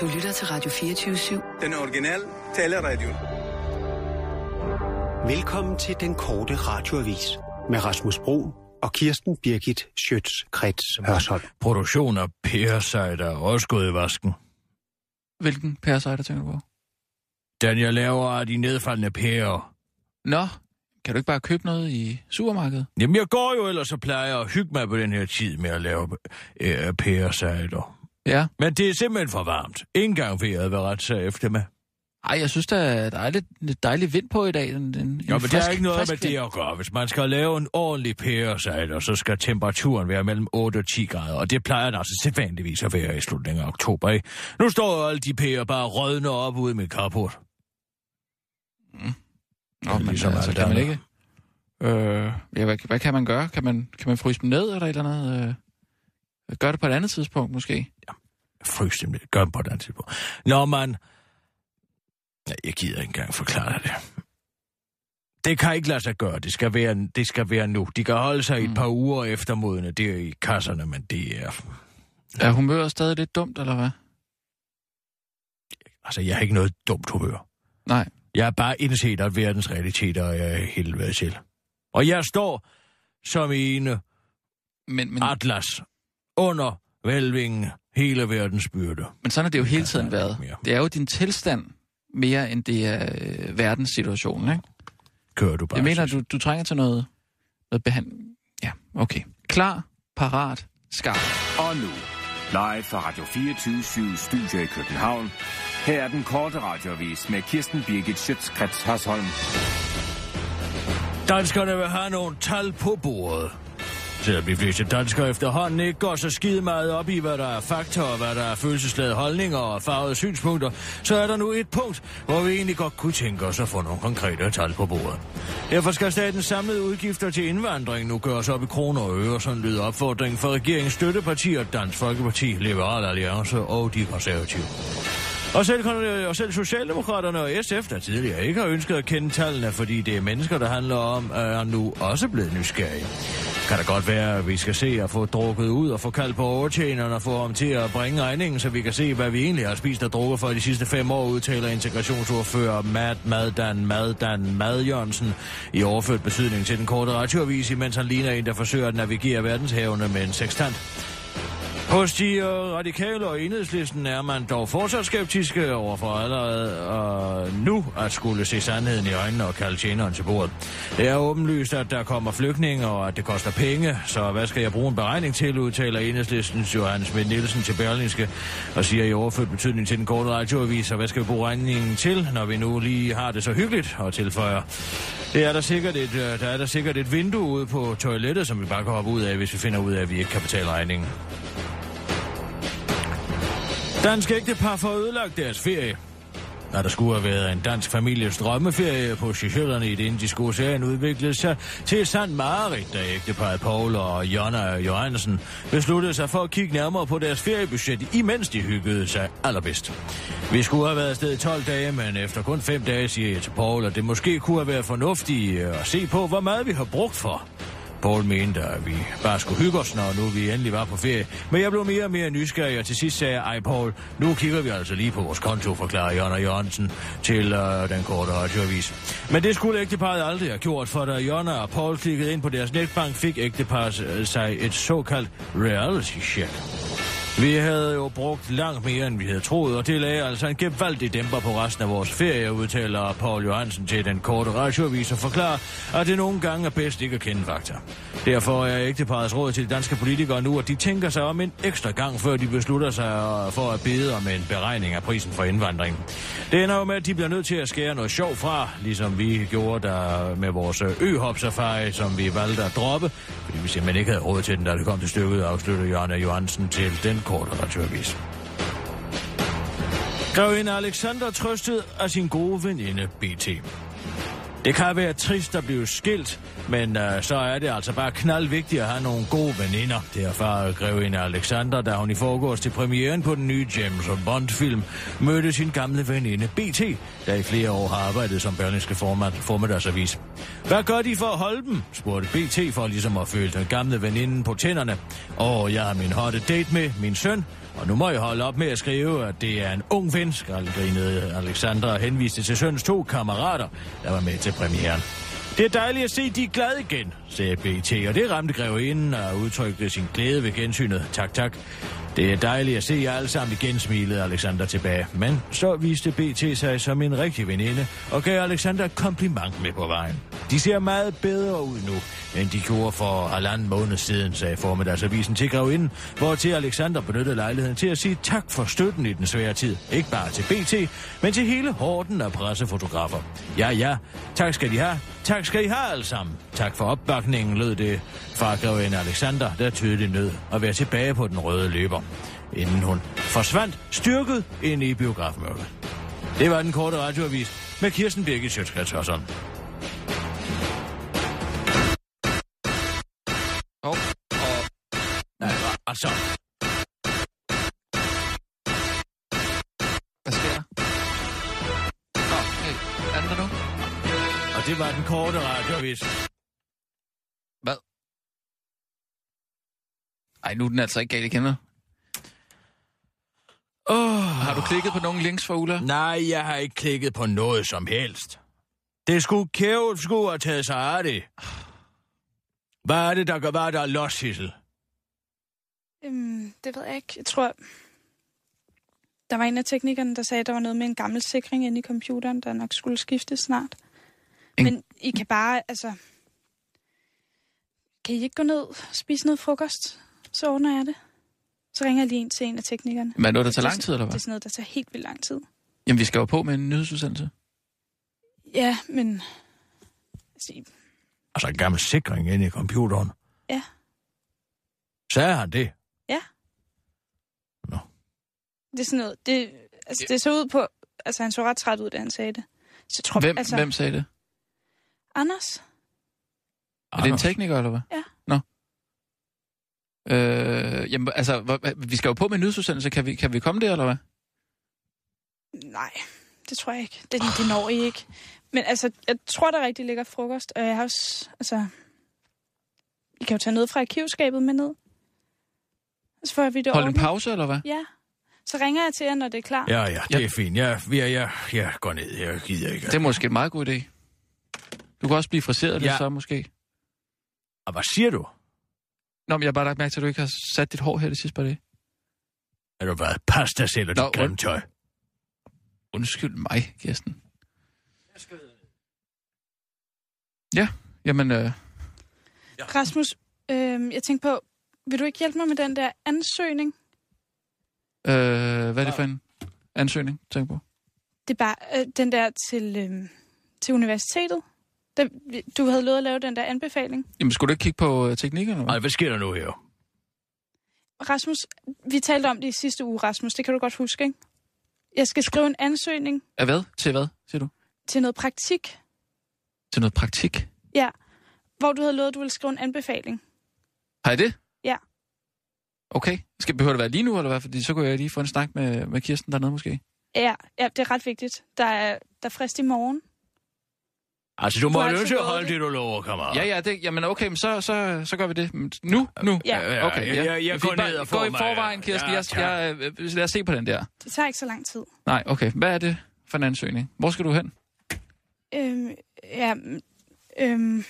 Du lytter til Radio 24-7. Den originale taleradio. Velkommen til den korte radioavis med Rasmus Bro og Kirsten Birgit Schøtz-Krets Hørsholm. Produktion af pæresejder er også gået i vasken. Hvilken pæresejder tænker du på? Den jeg laver af de nedfaldende pærer. Nå, kan du ikke bare købe noget i supermarkedet? Jamen jeg går jo ellers og plejer at hygge mig på den her tid med at lave øh, pæresejder. Ja. Men det er simpelthen for varmt. Ingen gang vil ret sig efter mig. Ej, jeg synes, der, der er lidt, lidt dejlig vind på i dag. En, en, Jo, en men frisk, det er ikke noget med det vind. at gøre. Hvis man skal lave en ordentlig pæresejder, så skal temperaturen være mellem 8 og 10 grader. Og det plejer den altså sædvanligvis at være i slutningen af oktober. Ikke? Nu står alle de pærer bare rødne op ude med kaput. Nå, men ligesom altså, alt kan man ikke... Øh, ja, hvad, hvad kan man gøre? Kan man, kan man fryse dem ned eller et eller andet? Øh, gør det på et andet tidspunkt, måske? Frys dem lidt. Gør på den tidspunkt. Når man... Jeg gider ikke engang forklare dig det. Det kan ikke lade sig gøre. Det skal være, det skal være nu. De kan holde sig i et Mm. par uger efter modne der i kasserne, men det er... Er humøret stadig lidt dumt, eller hvad? Altså, jeg har ikke noget dumt humør. Nej. Jeg er bare indset, at verdens realiteter er helvede til. Og jeg står som en Men, men, atlas under vælvingen hele verdens byrde. men sådan har det jo hele tiden været. Det er jo din tilstand mere, end det er øh, verdenssituationen, ikke? Kører du bare. Jeg mener, du, du trænger til noget, noget behandling. Ja, okay. Klar, parat, skarp. Og nu, live fra Radio 24 Studio i København. Her er den korte radiovis med Kirsten Birgit Schøtzgrads Hasholm. Danskerne vil have nogle tal på bordet. Selvom de fleste danskere efterhånden ikke går så skide meget op i, hvad der er fakta og hvad der er følelsesladede holdninger og farvede synspunkter, så er der nu et punkt, hvor vi egentlig godt kunne tænke os at få nogle konkrete tal på bordet. Derfor skal statens samlede udgifter til indvandring nu gøres op i kroner og øre, sådan lyder opfordringen fra regeringens støttepartier, Dansk Folkeparti, Liberal Alliance og de konservative. Og selv, og selv Socialdemokraterne og SF, der tidligere ikke har ønsket at kende tallene, fordi det er mennesker, der handler om, er nu også blevet nysgerrige. Kan det godt være, at vi skal se at få drukket ud og få kaldt på overtjeneren og få ham til at bringe regningen, så vi kan se, hvad vi egentlig har spist og drukket for de sidste fem år, udtaler integrationsordfører Matt Maddan Maddan Mad Jørgensen i overført betydning til den korte radioavis, imens han ligner en, der forsøger at navigere verdenshavene med en sextant. Hos de øh, radikale og enhedslisten er man dog fortsat skeptiske overfor allerede øh, nu at skulle se sandheden i øjnene og kalde tjeneren til bordet. Det er åbenlyst, at der kommer flygtninge og at det koster penge, så hvad skal jeg bruge en beregning til, udtaler enhedslistens Johannes Schmidt Nielsen til Berlingske og siger i overført betydning til den korte radioavis, og hvad skal vi bruge regningen til, når vi nu lige har det så hyggeligt, og tilføjer. Det er der sikkert et, øh, der er der sikkert et vindue ude på toilettet, som vi bare kan hoppe ud af, hvis vi finder ud af, at vi ikke kan betale regningen. Dansk ægtepar får ødelagt deres ferie. Når der skulle have været en dansk families drømmeferie på Seychellerne i det indiske ocean, udviklede sig til et sandt mareridt, da ægteparet Paul og Jonna Johansen besluttede sig for at kigge nærmere på deres feriebudget, imens de hyggede sig allerbedst. Vi skulle have været afsted i 12 dage, men efter kun 5 dage siger jeg til Paul, at det måske kunne have været fornuftigt at se på, hvor meget vi har brugt for. Paul mente, at vi bare skulle hygge os, når nu vi endelig var på ferie. Men jeg blev mere og mere nysgerrig, og til sidst sagde jeg, ej Paul, nu kigger vi altså lige på vores konto, forklarer Jonna Jørgensen til øh, den korte radioavis. Men det skulle ægteparret aldrig have gjort, for da Jørgen og Paul klikkede ind på deres netbank, fik ægteparret øh, sig et såkaldt reality check. Vi havde jo brugt langt mere, end vi havde troet, og det lagde altså en gevaldig dæmper på resten af vores ferie, udtaler Paul Johansen til den korte radioavis og forklarer, at det nogle gange er bedst ikke at kende fakta. Derfor er ægteparets råd til de danske politikere nu, at de tænker sig om en ekstra gang, før de beslutter sig øh, for at bede om en beregning af prisen for indvandring. Det ender jo med, at de bliver nødt til at skære noget sjov fra, ligesom vi gjorde der med vores øh, ø-hop-safari, som vi valgte at droppe, fordi vi simpelthen ikke havde råd til den, da det kom til stykket, afslutter Jørgen Johansen til den korte naturvis. Grevinde Alexander trøstede af sin gode veninde BT. Det kan være trist at blive skilt, men øh, så er det altså bare knaldvigtigt at have nogle gode veninder. Det erfarer grevinde Alexander, da hun i forgårs til premieren på den nye James Bond-film mødte sin gamle veninde BT, der i flere år har arbejdet som børnenske format, formiddagsavis. Hvad gør de for at holde dem? spurgte BT for ligesom at føle den gamle veninde på tænderne. Og jeg har min hotte date med min søn, og nu må jeg holde op med at skrive, at det er en ung ven, skraldgrinede Alexandra og henviste til søns to kammerater, der var med til premieren. Det er dejligt at se, de er glade igen, sagde BT, og det ramte grevinden og udtrykte sin glæde ved gensynet. Tak, tak. Det er dejligt at se jer alle sammen igen, smilede Alexander tilbage. Men så viste BT sig som en rigtig veninde og gav Alexander et kompliment med på vejen. De ser meget bedre ud nu, end de gjorde for halvanden måned siden, sagde formiddagsavisen til grevinden, hvor til Alexander benyttede lejligheden til at sige tak for støtten i den svære tid. Ikke bare til BT, men til hele horden af pressefotografer. Ja, ja, tak skal de have. Tak skal I have alle sammen. Tak for opbakningen, lød det fra grevinde Alexander, der tydeligt nød at være tilbage på den røde løber, inden hun forsvandt styrket ind i biografmørket. Det var den korte radioavis med Kirsten Birgit Sjøtskrets Hørsson. Og, og Nej, altså, hvad sker der? Nå, hey, er den der nu? og det var den korte radioavis. Hvad? Ej, nu er den altså ikke galt nu. Oh. Har du klikket på nogle links fra Ulla? Nej, jeg har ikke klikket på noget som helst. Det skulle kævet skulle have taget sig af det. Hvad er det, der gør, hvad er der er los, Sissel? Øhm, det ved jeg ikke. Jeg tror, der var en af teknikerne, der sagde, at der var noget med en gammel sikring inde i computeren, der nok skulle skiftes snart. En- Men I kan bare, altså... Kan I ikke gå ned og spise noget frokost? Så ordner jeg det. Så ringer jeg lige ind til en af teknikerne. Men er det noget, der tager Det er lang tid, eller Det hvad? er sådan noget, der tager helt vildt lang tid. Jamen, vi skal jo på med en nyhedsudsendelse. Ja, men... Altså, Altså en gammel sikring inde i computeren. Ja. Sagde han det? det er sådan noget... Det, altså, det så ud på... Altså, han så ret træt ud, da han sagde det. Så tror, Hvem, altså, hvem sagde det? Anders? Er det en Anders. tekniker, eller hvad? Ja. Øh, jamen, altså, hvor- vi skal jo på med en nyhedsudsendelse. Kan vi, kan vi komme der, eller hvad? Nej, det tror jeg ikke. Det, det når I ikke. Men altså, jeg tror, der rigtig ligger frokost, og jeg har også, altså... I kan jo tage noget fra arkivskabet med ned. Så får vi det Hold en pause, eller hvad? Ja. Så ringer jeg til jer, når det er klar. Ja, ja, det er fint. Jeg, jeg, jeg, jeg går ned. Jeg gider ikke. Det er måske en meget god idé. Du kan også blive friseret lidt Ja. så, måske. Og hvad siger du? Nå, men jeg har bare lagt mærke til, at du ikke har sat dit hår her det sidste par dage. Er du været pasta selv og Nå, dit grimme tøj? Undskyld mig, Kirsten. Ja, jamen, øh, Rasmus, øh, jeg tænkte på, vil du ikke hjælpe mig med den der ansøgning? øh, hvad er det for en ansøgning, tænk på? Det er bare øh, den der til, øh, til universitetet. Den, du havde lovet at lave den der anbefaling. Jamen, skulle du ikke kigge på øh, teknikken, eller hvad? Nej, hvad sker der nu her? Rasmus, vi talte om det i sidste uge, Rasmus. Det kan du godt huske, ikke? Jeg skal skrive en ansøgning Af hvad? Til hvad, siger du? til noget praktik, Til noget praktik? hvor du havde lovet, at du ville skrive en anbefaling. Har jeg det? Ja. Okay. Skal behøver det være lige nu, eller hvad? Fordi så kunne jeg lige få en snak med, med Kirsten dernede, måske. Ja, ja, det er ret vigtigt. Der er, der er frist i morgen. Altså, du må jo nødt til at holde det. du lover, kammerat. Ja, ja, det, jamen okay, men så, så, så gør vi det. Nu? Nu? Ja. Okay, jeg, ja. jeg, jeg Fint, går ned og Gå får i mig... forvejen, Kirsten. Ja, jeg, jeg, øh, lad os se på den der. Det tager ikke så lang tid. Nej, okay. Hvad er det for en ansøgning? Hvor skal du hen? Øhm, ja, øhm,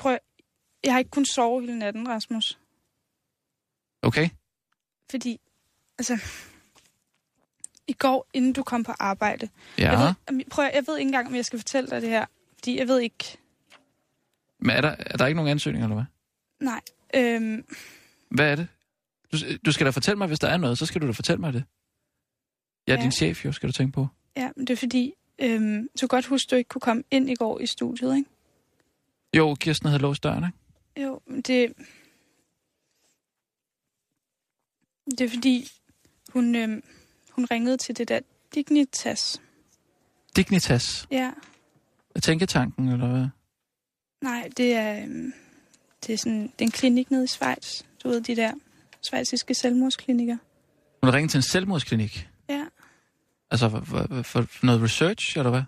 prøv, jeg har ikke kunnet sove hele natten, Rasmus. Okay. Fordi, altså, i går, inden du kom på arbejde, Ja. jeg, ved, prøv, jeg ved ikke engang, om jeg skal fortælle dig det her. Fordi jeg ved ikke, Men er der, er der ikke nogen ansøgninger, eller hvad? nej. Øhm, Hvad er det? Du, du skal da fortælle mig, hvis der er noget, så skal du da fortælle mig det. Jeg er Ja. din chef, jo, skal du tænke på. ja, men det er fordi, øhm, du kan godt huske, du ikke kunne komme ind i går i studiet, ikke? Jo, Kirsten havde låst døren, ikke? Jo, men det... Det er fordi, hun, øhm, hun ringede til det der Dignitas. Dignitas. Ja, tænketanken, eller hvad? Nej, det er, øhm, det er, sådan, det er en klinik nede i Schweiz. Du ved, de der svejsiske selvmordsklinikker. Hun har ringet til en selvmordsklinik. Ja, Altså for, for, for noget research, eller hvad?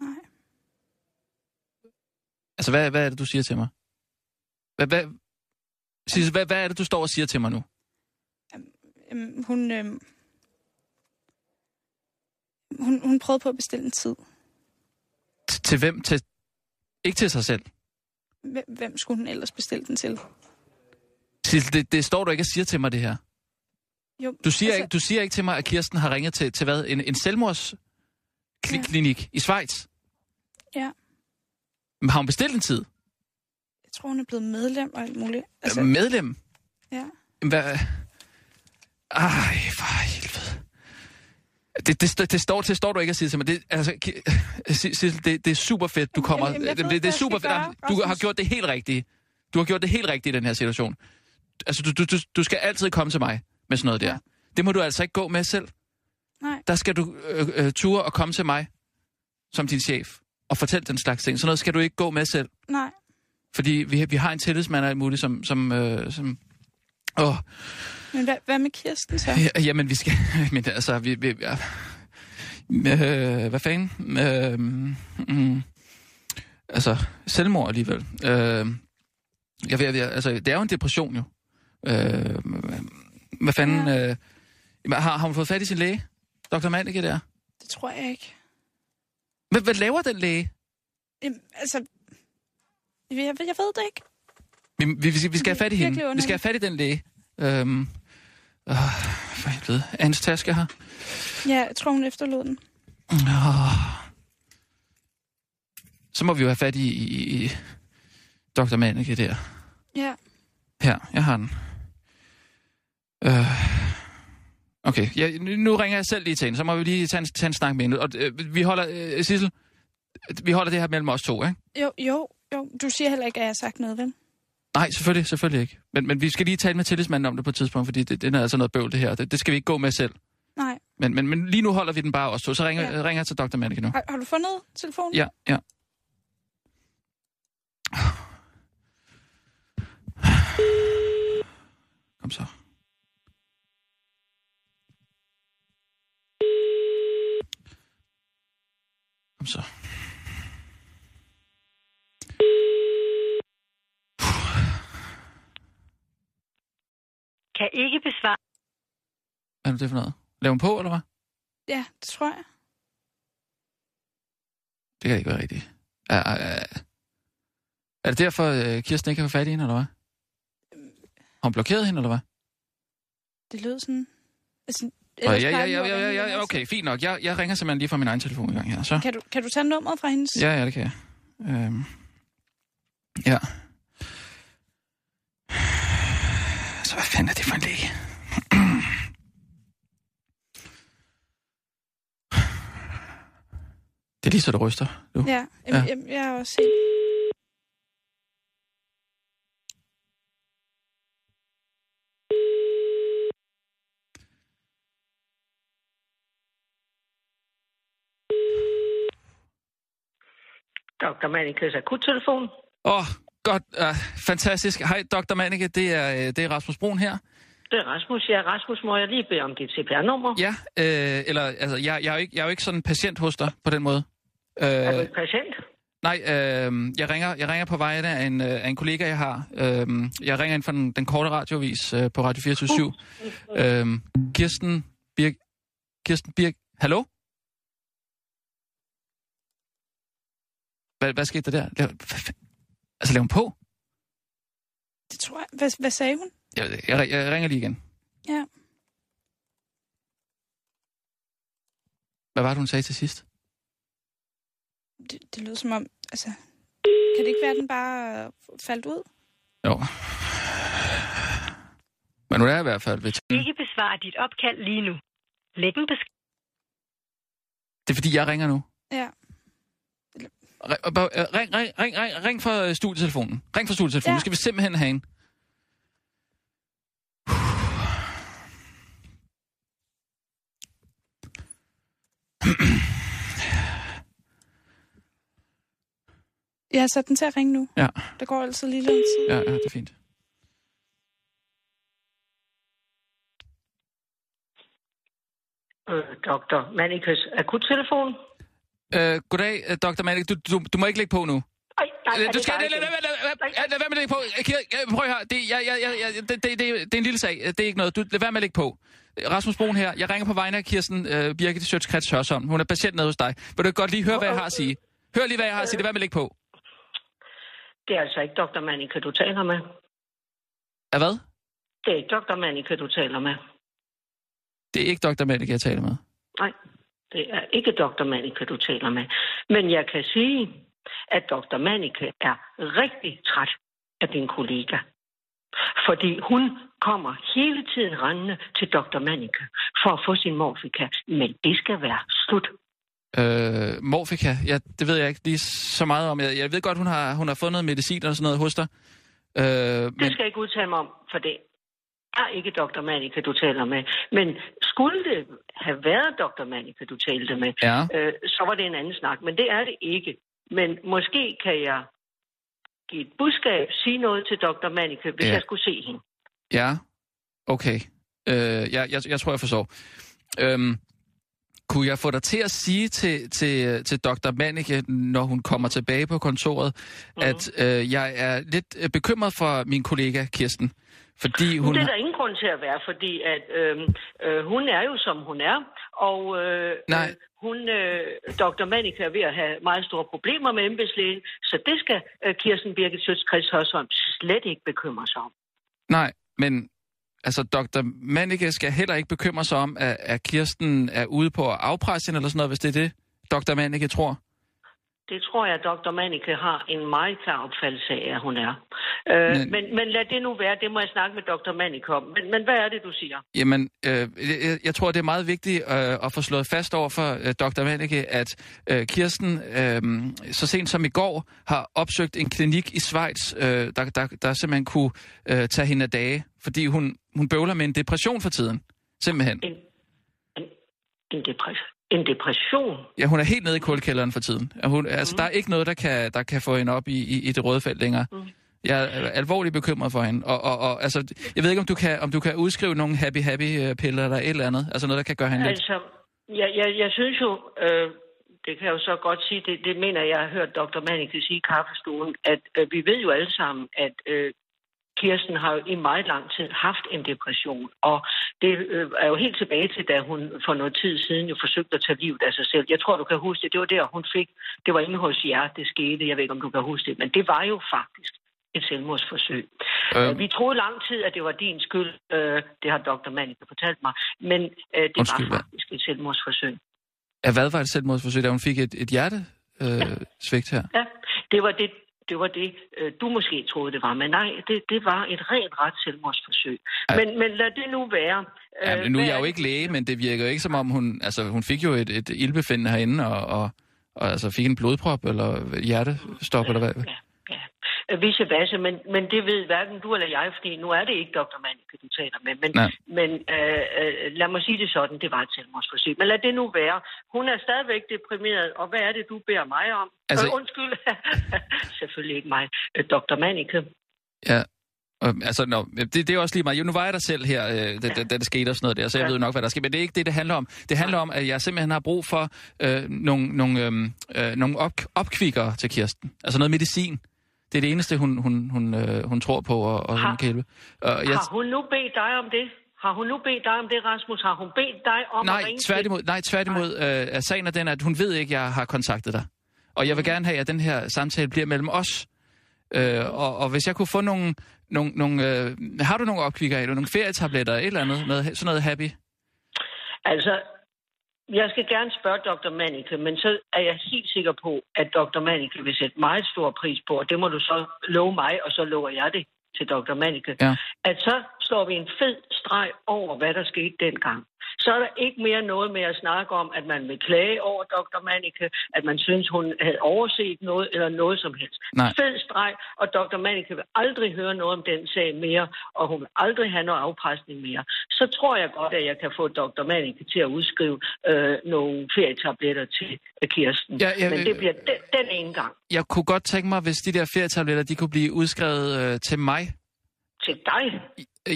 nej. Altså, hvad, hvad er det, du siger til mig? Hvad, hvad, Sissel, hvad, hvad er det, du står og siger til mig nu? Øhm, hun, øhm, hun, hun prøvede på at bestille en tid. T- til hvem? Til, ikke til sig selv. Hvem, hvem skulle hun ellers bestille den til? Sissel, det, det står du ikke og siger til mig, det her. Jo, Du siger, altså... ikke, du siger ikke til mig, at Kirsten har ringet til, til hvad? En, en selvmordsklinik ja. i Schweiz? Ja, Men har hun bestilt en tid? jeg tror, hun er blevet medlem og alt muligt. Altså... Medlem? ja. Hvad? Ej, for helvede. Det, det, det, står, det står du ikke at sige til mig. Det, altså, Sissel, det, det er super fedt, du kommer... jamen, ved, det, det er super fedt. gøre, Du har gjort det helt rigtige. Du har gjort det helt rigtigt i den her situation. Altså, du, du, du, du skal altid komme til mig med sådan noget der. Ja. Det må du altså ikke gå med selv. Nej, Der skal du øh, øh, ture og komme til mig som din chef og fortælle den slags ting. Sådan noget skal du ikke gå med selv. nej. Fordi vi, vi har en tillidsmand og alt muligt, som... som, øh, som åh, Men hvad, hvad med Kirsten så? Ja, jamen, vi skal... Men altså, vi... vi ja. øh, hvad fanden? Øh, mm, altså, selvmord alligevel. Øh, jeg, ved, jeg, altså, det er jo en depression, jo. Øh, hvad fanden... Øh, jamen, har, har hun fået fat i sin læge? Dr. Manneke der? Det tror jeg ikke. Hvad, hvad laver den læge? Jamen, altså, jeg, jeg, ved det ikke. Vi, vi, vi, skal- have fat i hende. Vi skal have fat i den læge. Øhm, øh, for helvede. Hendes taske her? Ja, jeg tror, hun efterlod den. Oh. Så må vi jo have fat i, i, i Dr. Manneke der. Ja, Her, jeg har den. Øh. Okay, ja, nu, nu ringer jeg selv lige til hende, så må vi lige tage en, tage en snak med hende. Og, øh, vi holder, øh, Sissel, vi holder det her mellem os to, ikke? jo, jo, jo. Du siger heller ikke, at jeg har sagt noget, vel? Nej, selvfølgelig, selvfølgelig ikke. Men, men vi skal lige tale med tillidsmanden om det på et tidspunkt, fordi det, det er altså noget bøvl, det her. Det, det skal vi ikke gå med selv. Nej. Men, men, men lige nu holder vi den bare to. Så ringer, ja. ringer jeg til Dr. Manneke nu. Har, har du fundet telefonen? Ja, ja. Kom så. Kom så. Kan ikke besvare. Hvad er det for noget? Lav hun på, eller hvad? Ja, det tror jeg. Det kan ikke være rigtigt. Er, er, er- er det derfor, øh, Kirsten ikke kan få fat i hende, eller hvad? Har hun blokeret hende, eller hvad? Det lød sådan... Altså, ja, ja, ja, ja, ja, hver ja, okay, fint nok. Jeg, jeg ringer simpelthen lige fra min egen telefon i gang her. Så. Kan du, kan du tage nummeret fra hendes? Ja, ja, det kan jeg. Øhm. Ja. Så hvad fanden er det for en læge? Det er lige så, det ryster. Du. Ja, jamen, Ja. ja. jeg har også set... Dr. Manikes akuttelefon. Åh, oh, godt. Uh, fantastisk. Hej, Dr. Manneke. Det er, øh, det er Rasmus Brun her. Det er Rasmus. Ja, Rasmus, må jeg lige bede om dit CPR-nummer? Ja, øh, eller, altså, jeg, jeg, er jo ikke, jeg er jo ikke sådan en patient hos dig på den måde. Er du Øh, en patient? nej, øh, jeg, ringer, jeg ringer på vegne af en, øh, af en kollega, jeg har. Øh, jeg ringer ind fra den, den korte radiovis øh, på Radio 24 øh, Kirsten Birk... Kirsten Birk... Hallo? Hvad, hvad skete der der? Altså, lav hun på? Det tror jeg. Hvad, hvad sagde hun? Jeg, jeg, jeg ringer lige igen. Ja. Hvad var det, hun sagde til sidst? Det, det lød som om... Altså, kan det ikke være, at den bare faldt ud? Jo. Men nu er jeg i hvert fald ved Ikke besvare dit opkald lige nu. Læg en besked. Det er fordi, jeg ringer nu. Ja. Ring, øh, ring, ring, ring, ring, fra øh, studietelefonen. Ring fra studietelefonen. Ja. Skal vi simpelthen have en. Jeg har sat den til at ringe nu. Ja, Der går altid lige lidt ja, ja det er fint. Øh, Dr. Manikes akuttelefon. Øh, goddag, øh, Dr. Malik. Du, du, du må ikke lægge på nu. Ej, nej, Øh, er Du det skal... dig Lad, være med at lægge på. Øh, Prøv her. Det, jeg, jeg, jeg, det, det, det, det er en lille sag. Det er ikke noget. Du, lad være med at lægge på. Rasmus Broen her. Jeg ringer på vegne af Kirsten øh, Birgit Sjøtskrets Hørsholm. Hun er patient nede hos dig. Vil du godt lige høre, hvad jeg har at sige? Hør lige, hvad jeg har at sige. Lad være med at lægge på. Det er altså ikke Dr. Manika, du taler med. Er hvad? Det er ikke Dr. Manika, du taler med. Det er ikke Dr. Malik, jeg taler med. Nej, det er ikke Dr. Manika, du taler med. Men jeg kan sige, at Dr. Manika er rigtig træt af din kollega. Fordi hun kommer hele tiden rendende til Dr. Manika for at få sin morfika. Men det skal være slut. Øh, Morfika, ja, det ved jeg ikke lige så meget om. Jeg, jeg ved godt, hun har, hun har fået noget medicin og sådan noget hos dig. Øh, Det men, skal jeg ikke udtale mig om, for det er ikke Dr. Manika, du taler med. Men skulle det have været Dr. Manika, du talte med, ja, øh, så var det en anden snak. Men det er det ikke. Men måske kan jeg give et budskab, sige noget til Dr. Manika, hvis Ja. ja. jeg skulle se hende. ja, okay. Øh, jeg, jeg, jeg tror, jeg forstår. Øhm, kunne jeg få dig til at sige til, til, til Dr. Manneke, når hun kommer tilbage på kontoret, mm. at øh, jeg er lidt øh, bekymret for min kollega Kirsten? Fordi Hun... Det er der ingen grund til at være, fordi at, øh, øh, hun er jo, som hun er. Og øh, Nej. øh, hun, øh, Dr. Manika er ved at have meget store problemer med embedslægen, så det skal øh, Kirsten Birgit Sødskreds Hørsholm slet ikke bekymre sig om. Nej, men altså, Dr. Manneke skal heller ikke bekymre sig om, at, at Kirsten er ude på at afpresse hende eller sådan noget, hvis det er det, Dr. Manneke tror. Det tror jeg, at Dr. Manika har en meget klar opfattelse af, at hun er. Øh, Men- men, men, lad det nu være, det må jeg snakke med Dr. Manika om. Men, men hvad er det, du siger? Jamen, øh, jeg, jeg tror, det er meget vigtigt øh, at få slået fast over for øh, Dr. Manneke, at øh, Kirsten øh, så sent som i går har opsøgt en klinik i Schweiz, øh, der, der, der simpelthen kunne øh, tage hende af dage, fordi hun, hun bøvler med en depression for tiden. Simpelthen. En, en, en, depression. En depression? Ja, hun er helt nede i kulkælderen for tiden. Hun, altså, der er ikke noget, der kan, der kan få hende op i, i, i det røde felt længere. Mm. Jeg er alvorligt bekymret for hende. Og, og, og altså, jeg ved ikke, om du kan, om du kan udskrive nogle happy-happy-piller eller et eller andet. Altså noget, der kan gøre hende lidt... Altså, jeg, jeg, jeg synes jo, øh, det kan jeg jo så godt sige, det, det mener jeg, har hørt Dr. Manika sige i kaffestuen, at øh, vi ved jo alle sammen, at øh, Kirsten har jo i meget lang tid haft en depression, og det øh, er jo helt tilbage til, da hun for noget tid siden jo forsøgte at tage livet af sig selv. Jeg tror, du kan huske det. Det var der, hun fik, det var inde hos jer, det skete. Jeg ved ikke, om du kan huske det, men det var jo faktisk et selvmordsforsøg. Øh. Øh. Vi troede lang tid, at det var din skyld. Øh, det har Dr. Manika fortalt mig. Men øh, det Undskyld, var faktisk et selvmordsforsøg. Ja, hvad var det selvmordsforsøg, da hun fik et, et hjerte øh, svigt her? Ja, det var det, det, var det øh, du måske troede, det var. Men nej, det, det var et rent ret selvmordsforsøg. Men, men lad det nu være. Ja, men nu er jeg jo ikke læge, men det virker jo ikke som om hun... Altså, hun fik jo et, et ildbefindende herinde, og, og, og altså, fik en blodprop, eller hjertestop, eller hvad? Ja, ja. Øh, Visse vasse, men, men det ved hverken du eller jeg, fordi nu er det ikke Dr. Manika, du taler med. Men, Nej. men øh, øh, lad mig sige det sådan, det var et selvmordsforsøg. Men lad det nu være. Hun er stadigvæk deprimeret, og hvad er det, du beder mig om? Altså-. Øh, undskyld. Selvfølgelig ikke mig. Øh, Dr. Manika. Ja. Og, altså, no, det, det er også lige meget. Jo, nu var jeg der selv her, øh, da, da, da det skete og sådan noget der, så jeg Ja. ved nok, hvad der sker. Men det er ikke det, det handler om. Det handler om, at jeg simpelthen har brug for øh, nogle, nogle, øhm, øh, nogle op, opkvikkere til Kirsten. Altså noget medicin. Det er det eneste, hun, hun, hun, øh, hun tror på og, og Har- hun kan hjælpe. Og jeg, Har hun nu bedt dig om det? Har hun nu bedt dig om det, Rasmus? Har hun bedt dig om nej, at ringe tværtimod, nej, tværtimod øh, er sagen er den, at hun ved ikke, at jeg har kontaktet dig. Og jeg vil gerne have, at den her samtale bliver mellem os. Øh, og, og hvis jeg kunne få nogle... nogle, nogle øh, har du nogle opkvikker eller nogle ferietabletter, et eller andet, noget, sådan noget happy? Altså, jeg skal gerne spørge Dr. Manika, men så er jeg helt sikker på, at Dr. Manika vil sætte meget stor pris på, og det må du så love mig, og så lover jeg det til Dr. Manika, Ja. at så slår vi en fed streg over, hvad der skete dengang. Så er der ikke mere noget med at snakke om, at man vil klage over Dr. Manike, at man synes, hun havde overset noget eller noget som helst. Nej. Fed streg, og Dr. Manike vil aldrig høre noget om den sag mere, og hun vil aldrig have noget afpresning mere. Så tror jeg godt, at jeg kan få Dr. Manike til at udskrive øh, nogle ferietabletter til øh, Kirsten. Ja, ja, Men det bliver den, den ene gang. Jeg kunne godt tænke mig, hvis de der ferietabletter, de kunne blive udskrevet øh, til mig. Til dig.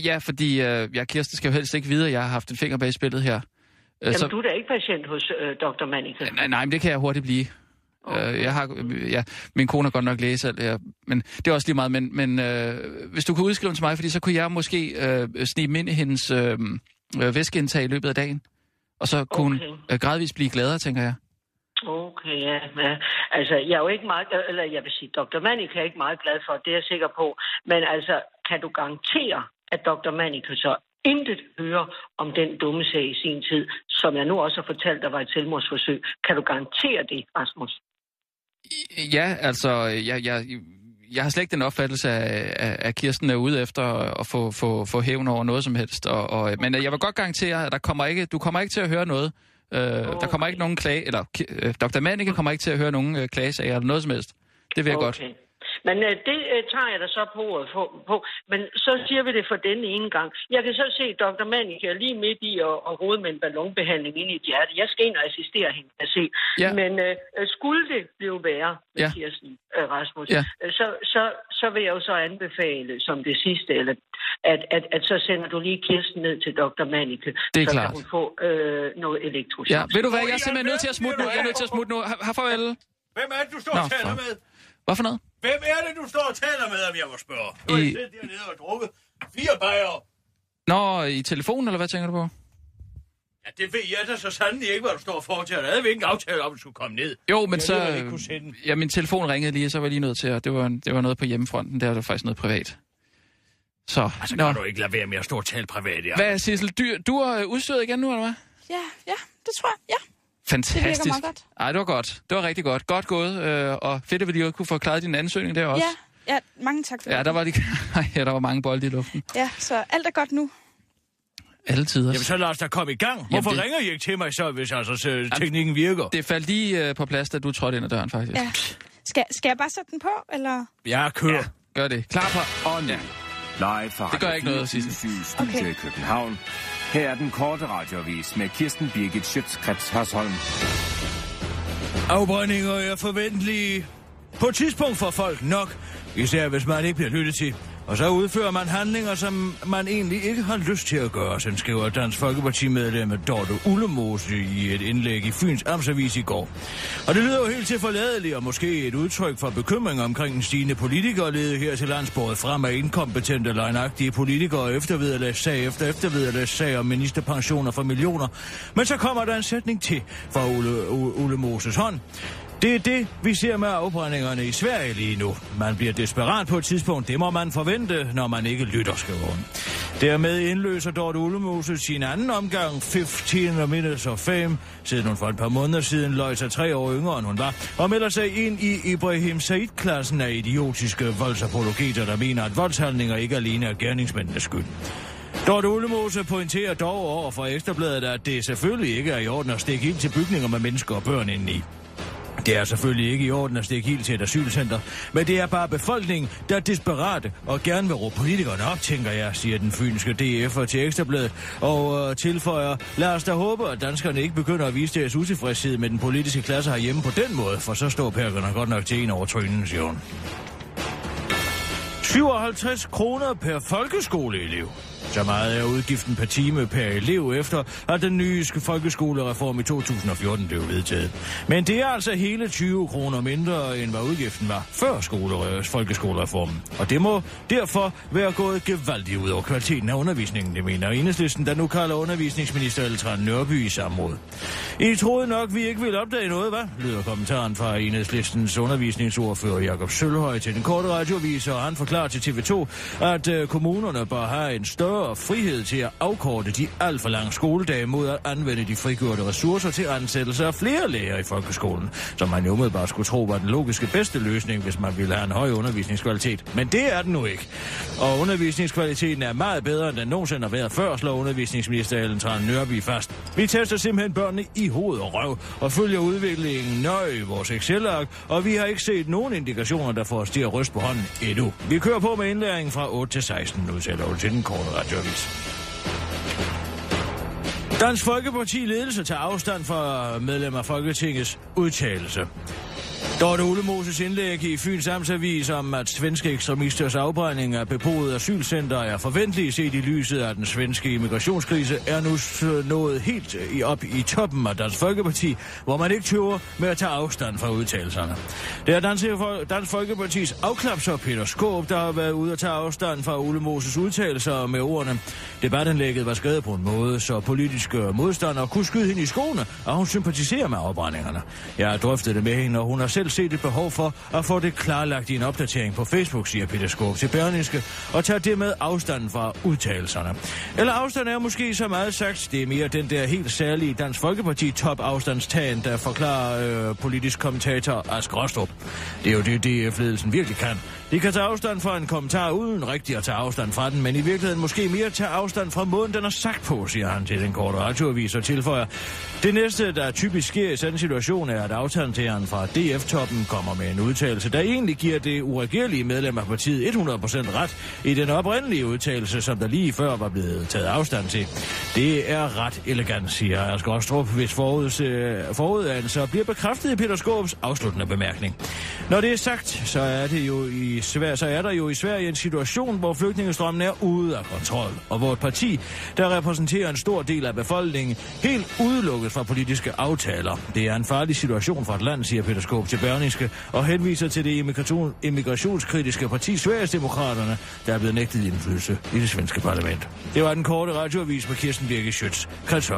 Ja, fordi øh, jeg, Kirsten, skal jo helst ikke vide, at jeg har haft en finger bag spillet her. Øh, Jamen, så, du er da ikke patient hos øh, Dr. Manike. nej, nej, men det kan jeg hurtigt blive. Øh, jeg har, ja, min kone har godt nok alt, ja, men det er også lige meget. Men, men øh, hvis du kunne udskrive den til mig, fordi så kunne jeg måske øh, snige dem ind i hendes øh, øh, væskeindtag i løbet af dagen. Og så kunne Okay. hun øh, gradvist blive gladere, tænker jeg. Okay, ja, ja. Altså, jeg er jo ikke meget, eller jeg vil sige, Dr. Manike er ikke meget glad for, det er jeg sikker på. Men altså, kan du garantere, at Dr. Manike så intet hører om den dumme sag i sin tid, som jeg nu også har fortalt, der var et selvmordsforsøg. Kan du garantere det, Rasmus? Ja, altså, jeg, jeg, jeg har slet ikke den opfattelse at, af, at Kirsten er ude efter at få, få, få hævn over noget som helst. Og, og, men jeg vil godt garantere, at der kommer ikke, du kommer ikke til at høre noget. Øh, der kommer ikke nogen klage, eller øh, Dr. Manike kommer ikke til at høre nogen øh, klagesager eller noget som helst. Det vil jeg godt. Men øh, det øh, tager jeg da så på, øh, på, på. Men så siger vi det for denne ene gang. Jeg kan så se, at Dr. Manike er lige midt i at, at rode med en ballonbehandling ind i et hjerte. Jeg skal ind og assistere hende, kan se. Ja. Men øh, skulle det blive værre med Ja. Kirsten øh, Rasmus, Ja. øh, så, så, så vil jeg jo så anbefale som det sidste, eller, at, at, at så sender du lige Kirsten ned til Dr. Det er så klart. kan hun få øh, noget elektrochok. Ja, ved du hvad, jeg er simpelthen nødt til at smutte nu. Jeg er nødt til at smutte nu. Ha- ha' farvel. Hvem er det, du står Nå, og taler med? Hvad for noget? Hvem er det, du står og taler med, om jeg må spørge? Nu har I- siddet dernede og drukket fire bajer. Nå, i telefonen, eller hvad tænker du på? Ja, det ved jeg da så sandelig ikke, hvad du står og fortæller. Der havde vi ikke en aftale om, at du skulle komme ned. Jo, men Jeg så... alligevel ikke kunne se den. Ja, min telefon ringede lige, og så var jeg lige nødt til at... Det var, det var noget på hjemmefronten, der var faktisk noget privat. Så, Altså, nå. kan du ikke lade være med at stå og tale privat, ja. Hvad, Sissel, du, du er udstyret igen nu, eller hvad? Ja, ja, det tror jeg. Ja. Fantastisk. meget godt. Ej, det var godt. Det var rigtig godt. Godt gået, øh, og fedt, at vi lige kunne få klaret din ansøgning der også. Ja, ja, mange tak for Ja, det. der var, de... ja, der var mange bolde i luften. Ja, så alt er godt nu. Alle tider. Jamen, så lad os da komme i gang. Hvorfor det- ringer I ikke til mig så, hvis altså så teknikken virker? Det faldt lige øh, på plads, da du trådte ind ad døren, faktisk. Ja. Skal, skal jeg bare sætte den på, eller? Jeg kører. Gør det. Klar på... Og nu, live fra Det gør ikke noget, Radio 24 Studio Okay. i København. Her er den korte radiovis med Kirsten Birgit Schøtzgrads Hasholm. Afbrændinger er forventelige. På et tidspunkt får folk nok, især hvis man ikke bliver lyttet til. Og så udfører man handlinger, som man egentlig ikke har lyst til at gøre, sådan skriver Dansk Folkeparti-medlem Dorte Ullemose i et indlæg i Fyns Amtsavis i går. Og det lyder jo helt til forladeligt, og måske et udtryk for bekymring omkring den stigende politikerlede her til landsbordet frem af inkompetente, løgnagtige politikere og eftervederlagssag efter eftervederlagssag om ministerpensioner for millioner. Men så kommer der en sætning til fra Ulle, Ulle Moses hånd. Det er det, vi ser med afbrændingerne i Sverige lige nu. Man bliver desperat på et tidspunkt. Det må man forvente, når man ikke lytter, skriver hun. Dermed indløser Dorte Ullemose sin anden omgang 15 Minutes of Fame, siden hun for et par måneder siden løj sig tre år yngre, end hun var, og melder sig ind i Ibrahim Said-klassen af idiotiske voldsapologeter, der mener, at voldshandlinger ikke alene er gerningsmændenes skyld. Dorte Ullemose pointerer dog over for Ekstrabladet, at det selvfølgelig ikke er i orden at stikke ind til bygninger med mennesker og børn indeni. Det er selvfølgelig ikke i orden at stikke helt til et asylcenter, men det er bare befolkningen, der er desperate og gerne vil råbe politikerne op, tænker jeg, siger den fynske DF'er til Ekstrabladet, og øh, tilføjer, lad os da håbe, at danskerne ikke begynder at vise deres utilfredshed med den politiske klasse herhjemme på den måde, for så står perkerne godt nok til en over trynen, siger hun. 57 kroner per folkeskoleelev. Så meget er udgiften per time per elev efter, at den nye folkeskolereform i 2014 blev vedtaget. Men det er altså hele 20 kroner mindre, end hvad udgiften var før skole- øh, folkeskolereformen. Og det må derfor være gået gevaldigt ud over kvaliteten af undervisningen, det mener enhedslisten, der nu kalder undervisningsminister Eltran Nørby i samråd. I troede nok, vi ikke ville opdage noget, hvad? lyder kommentaren fra enhedslistens undervisningsordfører Jakob Sølhøj til den korte radiovis, og han forklarer til TV2, at øh, kommunerne bør have en større større frihed til at afkorte de alt for lange skoledage mod at anvende de frigjorte ressourcer til ansættelse af flere lærere i folkeskolen, som man jo umiddelbart skulle tro var den logiske bedste løsning, hvis man ville have en høj undervisningskvalitet. Men det er den nu ikke. Og undervisningskvaliteten er meget bedre, end den nogensinde har været før, slår undervisningsminister Ellen Tran Nørby fast. Vi tester simpelthen børnene i hoved og røv og følger udviklingen nøje i vores Excel-ark, og vi har ikke set nogen indikationer, der får os til at ryste på hånden endnu. Vi kører på med indlæringen fra 8 til 16, nu til den korte radioavis. Dansk Folkeparti ledelse tager afstand fra medlem af Folketingets udtalelse. Dorte Ullemoses indlæg i Fyns Amtsavis om, at svenske ekstremisters afbrænding af beboede asylcenter er forventelig set i lyset af den svenske immigrationskrise, er nu nået helt i op i toppen af Dansk Folkeparti, hvor man ikke tøver med at tage afstand fra udtalelserne. Det er Dansk, Dansk Folkepartis afklapser Peter Skåb, der har været ude at tage afstand fra Ullemoses udtalelser med ordene. Debattenlægget var skrevet på en måde, så politiske øh, modstandere kunne skyde hende i skoene, og hun sympatiserer med afbrændingerne. Jeg har drøftet det med hende, og hun har selv set et behov for at få det klarlagt i en opdatering på Facebook, siger Peter Skåb til Berlingske, og tager det med afstanden fra udtalelserne. Eller afstanden er måske så meget sagt, det er mere den der helt særlige Dansk Folkeparti top afstandstagen, der forklarer øh, politisk kommentator Ask Rostrup. Det er jo det, DF-ledelsen virkelig kan. De kan tage afstand fra en kommentar uden rigtig at tage afstand fra den, men i virkeligheden måske mere tage afstand fra måden, den er sagt på, siger han til den korte radioavis og tilføjer. Det næste, der typisk sker i sådan en situation, er, at aftalenteren fra DF-toppen kommer med en udtalelse, der egentlig giver det uregerlige medlem af partiet 100% ret i den oprindelige udtalelse, som der lige før var blevet taget afstand til. Det er ret elegant, siger Asger Ostrup, hvis øh, forudanelser bliver bekræftet i Peter Skåbs afsluttende bemærkning. Når det er sagt, så er det jo i Sverige, så er der jo i Sverige en situation, hvor flygtningestrømmen er ude af kontrol, og hvor et parti, der repræsenterer en stor del af befolkningen, helt udelukket fra politiske aftaler. Det er en farlig situation for et land, siger Peter Skåb til Berlingske, og henviser til det immigrationskritiske parti Sverigesdemokraterne, der er blevet nægtet indflydelse i det svenske parlament. Det var den korte radioavis med Kirsten Birke Schøtz, Krets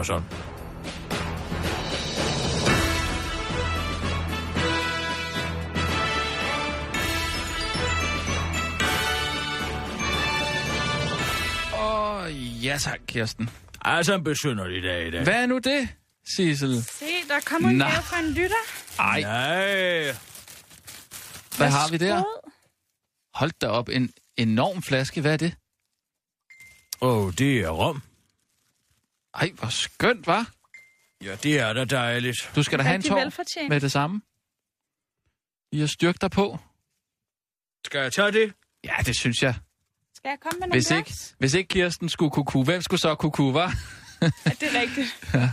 Ja tak, Kirsten. Altså en besynderlig dag i dag. Hvad er nu det, Sissel? Se, der kommer en gave fra en lytter. Ej. Nej. Hvad har vi der? Hold da op, en enorm flaske. Hvad er det? Åh, oh, det er rom. Ej, hvor skønt, var. Ja, det er da dejligt. Du skal da have en tår med det samme. I har styrket dig på. Skal jeg tage det? Ja, det synes jeg. Skal jeg komme med nogle Hvis ikke, hvis ikke Kirsten skulle kuku, hvem skulle så kuku, var? Ja, det er rigtigt.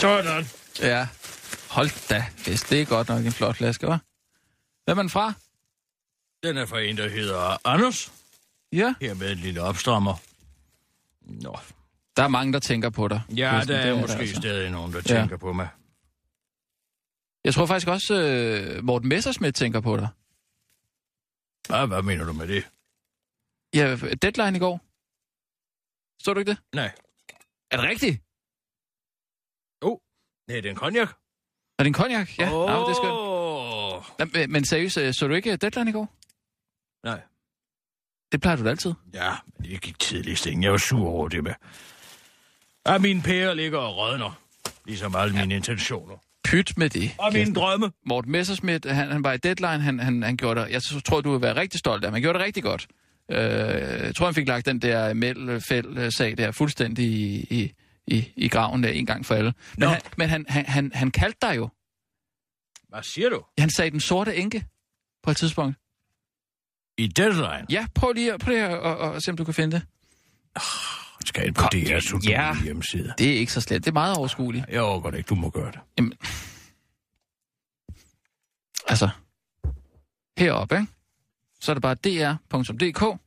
Sådan. Ja. Hold da, hvis det er godt nok en flot flaske, hva'? Hvem er den fra? Den er fra en, der hedder Anders. Ja. Her med en lille opstrammer. Nå. Der er mange, der tænker på dig. Ja, Kirsten, der det er der måske altså. stadig nogen, der Ja. tænker på mig. Jeg tror faktisk også, øh, Morten Messersmith tænker på dig. Hvad, hvad mener du med det? Ja, deadline i går. Så du ikke det? Nej. Er det rigtigt? Oh, nej, det er en konjak. Er det en cognac? Ja, oh. oh. det er skønt. Nå, men- Men seriøst, øh, så du ikke deadline i går? Nej. Det plejer du da altid. Ja, men det gik tidligt, Sten. Jeg var sur over det med. Ja, mine pærer ligger og rådner. Ligesom alle mine intentioner. Pyt med det. Og mine drømme. Morten Messersmith, han, han var i deadline, han, han, han gjorde det, jeg tror, du vil være rigtig stolt af ham. Han gjorde det rigtig godt. Øh, jeg tror, han fik lagt den der Mel-Fæld-sag der fuldstændig i, i, i, i graven der en gang for alle. Men, han, men han, han, han, han kaldte dig jo. Hvad siger du? Han sagde den sorte enke på et tidspunkt. I deadline? Ja, prøv lige, at- prøv lige at, at, at se, om du kan finde det. Skal ind på DR's ja. hjemmeside. Det er ikke så slet. Det er meget overskueligt. Jeg overgår det ikke. Du må gøre det. Jamen, altså, heroppe, ikke? Så er det bare dr.dk,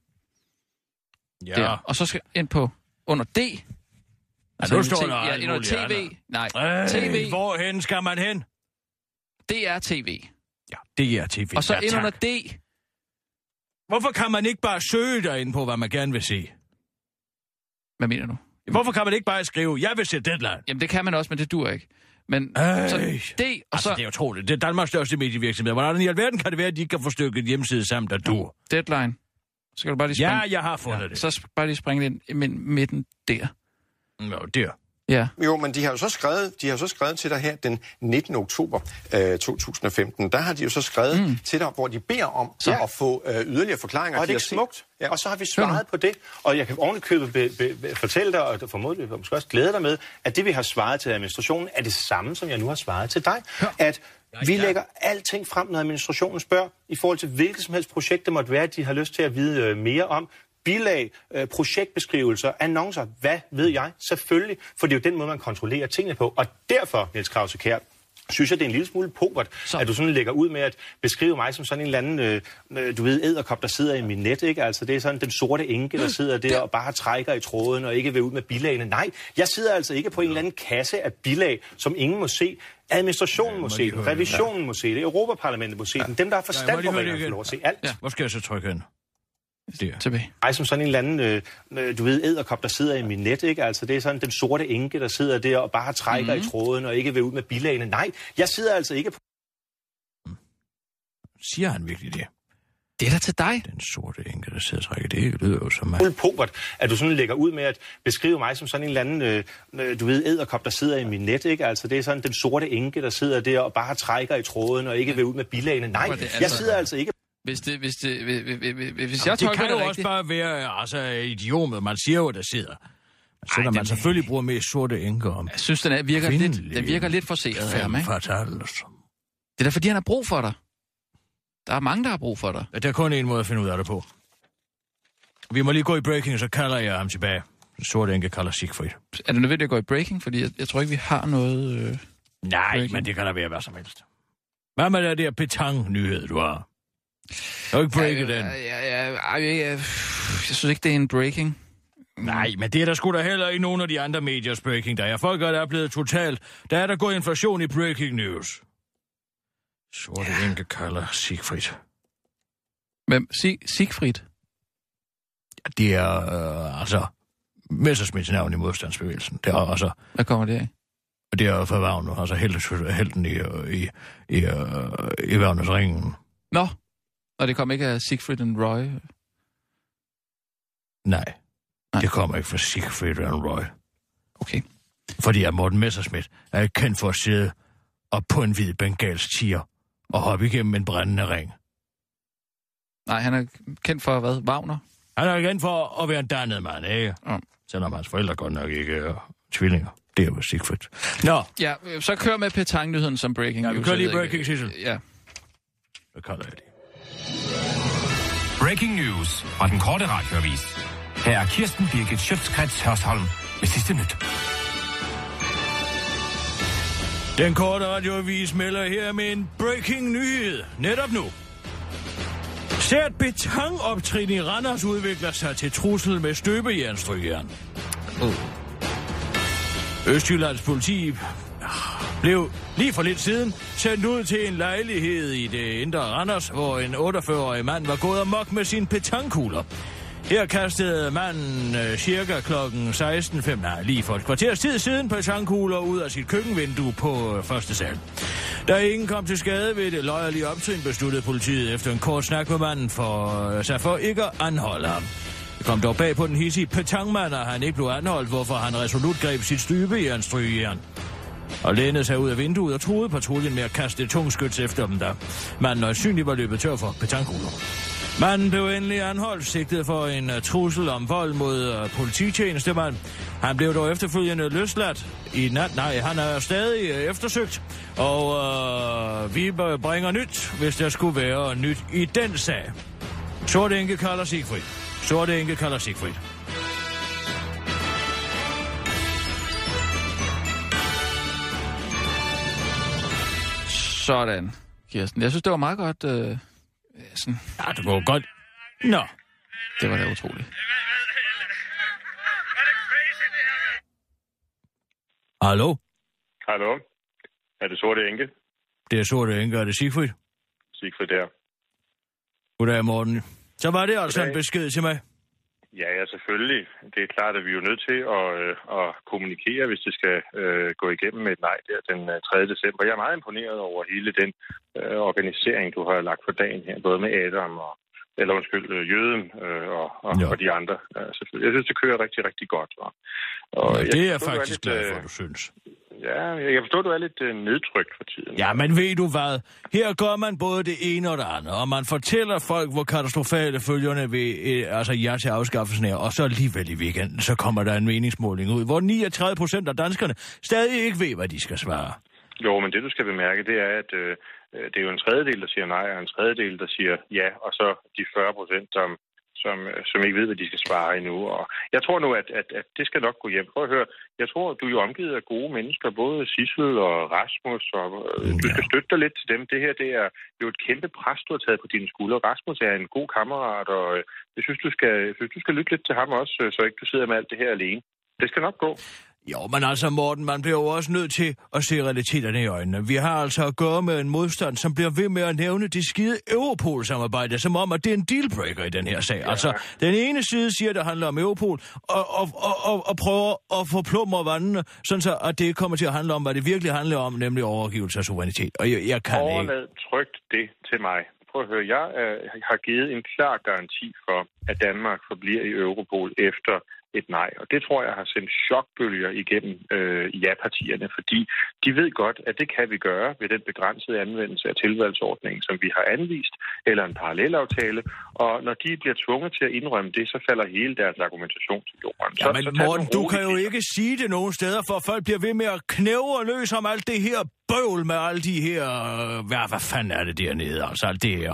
Ja. der. og så skal ind på under D. Ja, nu står der ja, under TV. Nej, Ej, TV. Hvorhen skal man hen? DR TV. Ja, er TV. Og så ja, ind under D. Hvorfor kan man ikke bare søge derinde på, hvad man gerne vil se? Hvad mener du? Hvorfor kan man ikke bare skrive, jeg vil se deadline? Jamen, det kan man også, men det dur ikke. Men Ej. så det, og Altså, så det er utroligt. Det er Danmarks største medievirksomhed. Hvordan i alverden kan det være, at de ikke kan få stykket hjemmeside sammen, der du? deadline. Så kan du bare lige springe, Ja, jeg har fundet ja, det. så bare lige springe ind i min- midten der. Nå, der. Ja. Jo, men de har jo så skrevet, de har så skrevet til dig her den 19. oktober øh, 2015. Der har de jo så skrevet mm. til dig, hvor de beder om så. at få øh, yderligere forklaringer. Og er det De ikke set- smukt? Ja, og så har vi svaret på det. Og jeg kan ovenikøbet be, be, be, fortælle dig, og formodentlig måske også glæde dig med, at det, vi har svaret til administrationen, er det samme, som jeg nu har svaret til dig. At vi lægger alting frem, når administrationen spørger, i forhold til hvilket som helst projekt, det måtte være, de har lyst til at vide øh, mere om. Bilag, øh, projektbeskrivelser, annoncer, hvad ved jeg? Selvfølgelig, for det er jo den måde, man kontrollerer tingene på. Og derfor, Niels Krause Kjær, synes jeg, det er en lille smule pokert, Så. at du sådan lægger ud med at beskrive mig som sådan en eller anden, øh, øh, du ved, æderkop, der sidder i min net, ikke? Altså, det er sådan den sorte enke, der sidder der og bare trækker i tråden og ikke vil ud med bilagene. Nej, jeg sidder altså ikke på en eller anden kasse af bilag, som ingen må se. Administrationen må se lige den, revisionen må se det, Europaparlamentet må se den. Dem, der har Ja, forstand må på, hvad får lov at se alt. Ja. Hvor skal jeg så trykke hen? Der. Tilbage. Mig som sådan en eller anden, øh, øh, du ved, æderkop, der sidder i min net, ikke? Altså, det er sådan den sorte enke, der sidder der og bare trækker Mhm. i tråden og ikke vil ud med bilagene. Nej, jeg sidder altså ikke på Siger han virkelig det? Det er da til dig. Den sorte enke, der sidder og trækker, det lyder jo som fuld pokert, at du sådan lægger ud med at beskrive mig som sådan en eller anden, øh, øh, du ved, æderkop, der sidder i min net, ikke? Altså, det er sådan den sorte enke, der sidder der og bare trækker i tråden og ikke vil ud med bilagene. Nej, jeg altså- sidder altså ikke Hvis, det, hvis, det, hvis, hvis, Jamen, jeg det tolker kan jo det også rigtigt... bare være altså, idiomet. Man siger jo, der sidder. Men selvom man selvfølgelig bruger mest sorte enker om. Jeg synes, den, er, virker, lidt, den virker lidt forseret her, Fem ikke? fatale. altså. Det er da, fordi han har brug for dig. Der er mange, der har brug for dig. Ja, Der er kun en måde at finde ud af det på. Vi må lige gå i breaking, så kalder jeg ham tilbage. Sorte enke kalder Siegfried. Er det nødvendigt at gå i breaking? Fordi jeg, jeg tror ikke, vi har noget... Øh... Nej, Breaking. men det kan da være hvad som helst. Hvad med det der petang-nyhed, du har? Jeg har ikke breaket den. Jeg, jeg, jeg synes ikke, det er en breaking. Nej, men det er der sgu da heller ikke nogen af de andre mediers breaking. Der er folk, der er blevet totalt... Der er der gået inflation i breaking news. Sorte ja. enke kalder Siegfried. Hvem? Sig, Sigfrid? Ja, det er øh, altså Messersmiths navn i modstandsbevægelsen. Det er altså... Hvad kommer det af? Og det er for Wagner, altså helten, helten i, øh, i, i, øh, i Wagners ringen. Nå, og det kom ikke af Sigfrid and Roy. Nej. Nej. Det kommer ikke fra Siegfried and Roy. Okay. Fordi at Morten Messerschmidt er kendt for at sidde op på en hvid bengalsk tiger og hoppe igennem en brændende ring. Nej, han er kendt for hvad? Wagner? Han er kendt for at være en dannet mand, ikke? Ja. Selvom hans forældre godt nok ikke er tvillinger. Det er jo Siegfried. Nå, Ja, øh, så kør med petang-nyheden som breaking Ja, vi kører lige breaking, Sissel. Ja. så kalder jeg det. Breaking news fra den korte radioavis. Her er Kirsten Birgit Schøtzgrads Hørsholm med sidste nyt. Den korte radioavis melder her med en breaking nyhed. Netop nu. Sært betonoptrin i Randers udvikler sig til trussel med støbejernstrygejern. Uh. Østjyllands politi blev lige for lidt siden sendt ud til en lejlighed i det indre Randers, hvor en 48-årig mand var gået amok med sine petankugler. Her kastede manden øh, cirka klokken 16.05, nej, lige for et kvarters tid siden, petankugler ud af sit køkkenvindue på øh, første sal. Da ingen kom til skade ved det løjerlige optrin, besluttede politiet efter en kort snak med manden for øh, sig for ikke at anholde ham. Det kom dog bag på den hissige petangmand, at han ikke blev anholdt, hvorfor han resolut greb sit støbejernstrygejern og lænede sig ud af vinduet og troede patruljen med at kaste et tungt skyts efter dem, der manden øjensynligt var løbet tør for petankugler. Manden blev endelig anholdt, sigtet for en øh, trussel om vold mod uh, polititjenestemand. Han blev dog efterfølgende løsladt i nat. Nej, han er stadig uh, eftersøgt, og uh, vi bringer nyt, hvis der skulle være nyt i den sag. Sort enke kalder Sigfrid. Sort enke kalder Sigfrid. Sådan, Kirsten. Jeg synes, det var meget godt. Øh, sådan. Ja, det går godt. Nå, Det var da utroligt. hallo? Hallo? Er det Sorte Enke? Det er Sorte Enke, er det Siegfried? Sigfrid der. Goddag, Morten. Så var det altså Goddag. en besked til mig. Ja, ja, selvfølgelig. Det er klart, at vi er jo nødt til at, øh, at kommunikere, hvis det skal øh, gå igennem med et nej der den øh, 3. December. Jeg er meget imponeret over hele den øh, organisering, du har lagt for dagen her, både med Adam og eller undskyld, øh, jøden øh, og, og, og de andre. Øh, selvfølgelig. Jeg synes, det kører rigtig, rigtig godt. Og, og ja, det er jeg faktisk glad for, du synes. Ja, jeg forstår, du er lidt øh, nedtrykt for tiden. Ja, men ved du hvad? Her gør man både det ene og det andet, og man fortæller folk, hvor katastrofale følgerne ved øh, altså ja til afskaffelsen er, og så alligevel i weekenden, så kommer der en meningsmåling ud, hvor 39 procent af danskerne stadig ikke ved, hvad de skal svare. Jo, men det du skal bemærke, det er, at øh, det er jo en tredjedel, der siger nej, og en tredjedel, der siger ja, og så de 40 procent, som som, som ikke ved, hvad de skal svare endnu. Og jeg tror nu, at, at, at det skal nok gå hjem. Prøv at høre, jeg tror, du er jo omgivet af gode mennesker, både Sissel og Rasmus, og ja. du skal støtte dig lidt til dem. Det her, det er jo et kæmpe pres, du har taget på dine skuldre. Rasmus er en god kammerat, og øh, jeg synes, du skal, jeg synes, du skal lytte lidt til ham også, øh, så ikke du sidder med alt det her alene. Det skal nok gå. Jo, men altså Morten, man bliver jo også nødt til at se realiteterne i øjnene. Vi har altså at gøre med en modstand, som bliver ved med at nævne det skide Europol-samarbejde, som om, at det er en dealbreaker i den her sag. Ja. Altså, den ene side siger, at det handler om Europol, og, og, og, og, og prøver at få plummer vandene, sådan så, at det kommer til at handle om, hvad det virkelig handler om, nemlig overgivelse af suverænitet. Og jeg, jeg kan Overlad ikke... trygt det til mig. Prøv at høre, jeg øh, har givet en klar garanti for, at Danmark forbliver i Europol efter et nej. Og det tror jeg har sendt chokbølger igennem øh, ja-partierne, fordi de ved godt, at det kan vi gøre ved den begrænsede anvendelse af tilvalgsordningen, som vi har anvist, eller en parallelaftale. Og når de bliver tvunget til at indrømme det, så falder hele deres argumentation til jorden. Ja, men så, Morten, du kan jo ikke sige det nogen steder, for folk bliver ved med at knæve og løse om alt det her bøvl med alle de her... Øh, hvad, hvad fanden er det dernede, altså alt det her?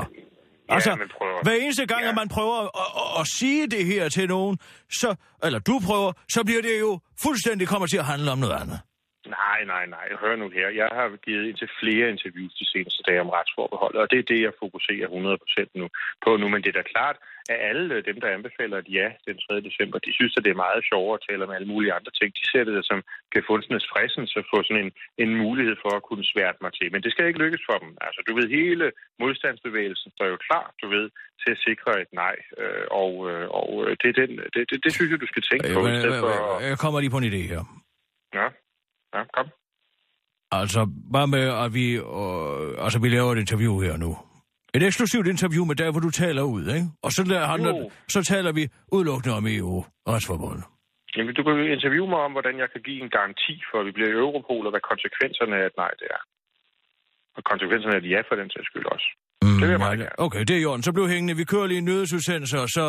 Ja, altså, hver eneste gang, ja. at man prøver at, at, at sige det her til nogen, så, eller du prøver, så bliver det jo fuldstændig kommer til at handle om noget andet. Nej, nej, nej. Hør nu her. Jeg har givet til flere interviews de seneste dage om retsforbeholdet, og det er det, jeg fokuserer 100% nu på nu. Men det er da klart, at alle dem, der anbefaler et ja den 3. december, de synes, at det er meget sjovere at tale om alle mulige andre ting. De ser det som gefundsnes fristelse at få sådan en, en mulighed for at kunne svært mig til. Men det skal ikke lykkes for dem. Altså, du ved, hele modstandsbevægelsen står jo klar, du ved, til at sikre et nej. Øh, og, øh, og det, er den, det, det, det synes jeg, du skal tænke på. Jeg, for... jeg kommer lige på en idé her. Ja. Ja, kom. Altså, bare med, at vi, øh, altså, vi laver et interview her nu. Et eksklusivt interview med dig, hvor du taler ud, ikke? Og så, der handler, så taler vi udelukkende om EU retsforbundet. Jamen, du kan interviewe mig om, hvordan jeg kan give en garanti for, at vi bliver i Europol, og hvad konsekvenserne af et nej det er. Og konsekvenserne af et ja for den sags skyld også. Mm, det vil jeg meget gerne. Okay, det er jorden. Så blev hængende. Vi kører lige en nødsudsendelse, og så,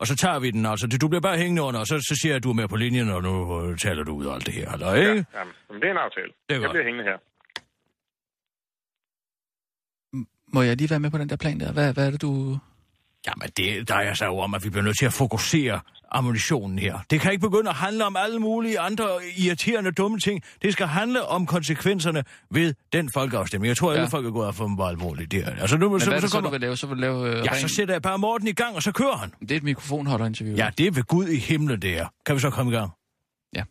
og så tager vi den. Altså, du bliver bare hængende under, og så, så siger jeg, at du er med på linjen, og nu uh, taler du ud af alt det her. Eller, ikke? Ja, jamen, det er en aftale. Det er jeg godt. bliver hængende her. Må jeg lige være med på den der plan der? Hvad, hvad er det, du... Jamen, det drejer sig jo om, at vi bliver nødt til at fokusere ammunitionen her. Det kan ikke begynde at handle om alle mulige andre irriterende dumme ting. Det skal handle om konsekvenserne ved den folkeafstemning. Jeg tror, at ja. alle folk er gået af for mig alvorligt der. Altså, nu, Men så, hvad er det så, kommer... så, du vil lave? Så vil lave øh, ja, ren... så sætter jeg bare Morten i gang, og så kører han. Det er et mikrofonholderinterview. Ja, det er ved Gud i himlen, det er. Kan vi så komme i gang? Ja.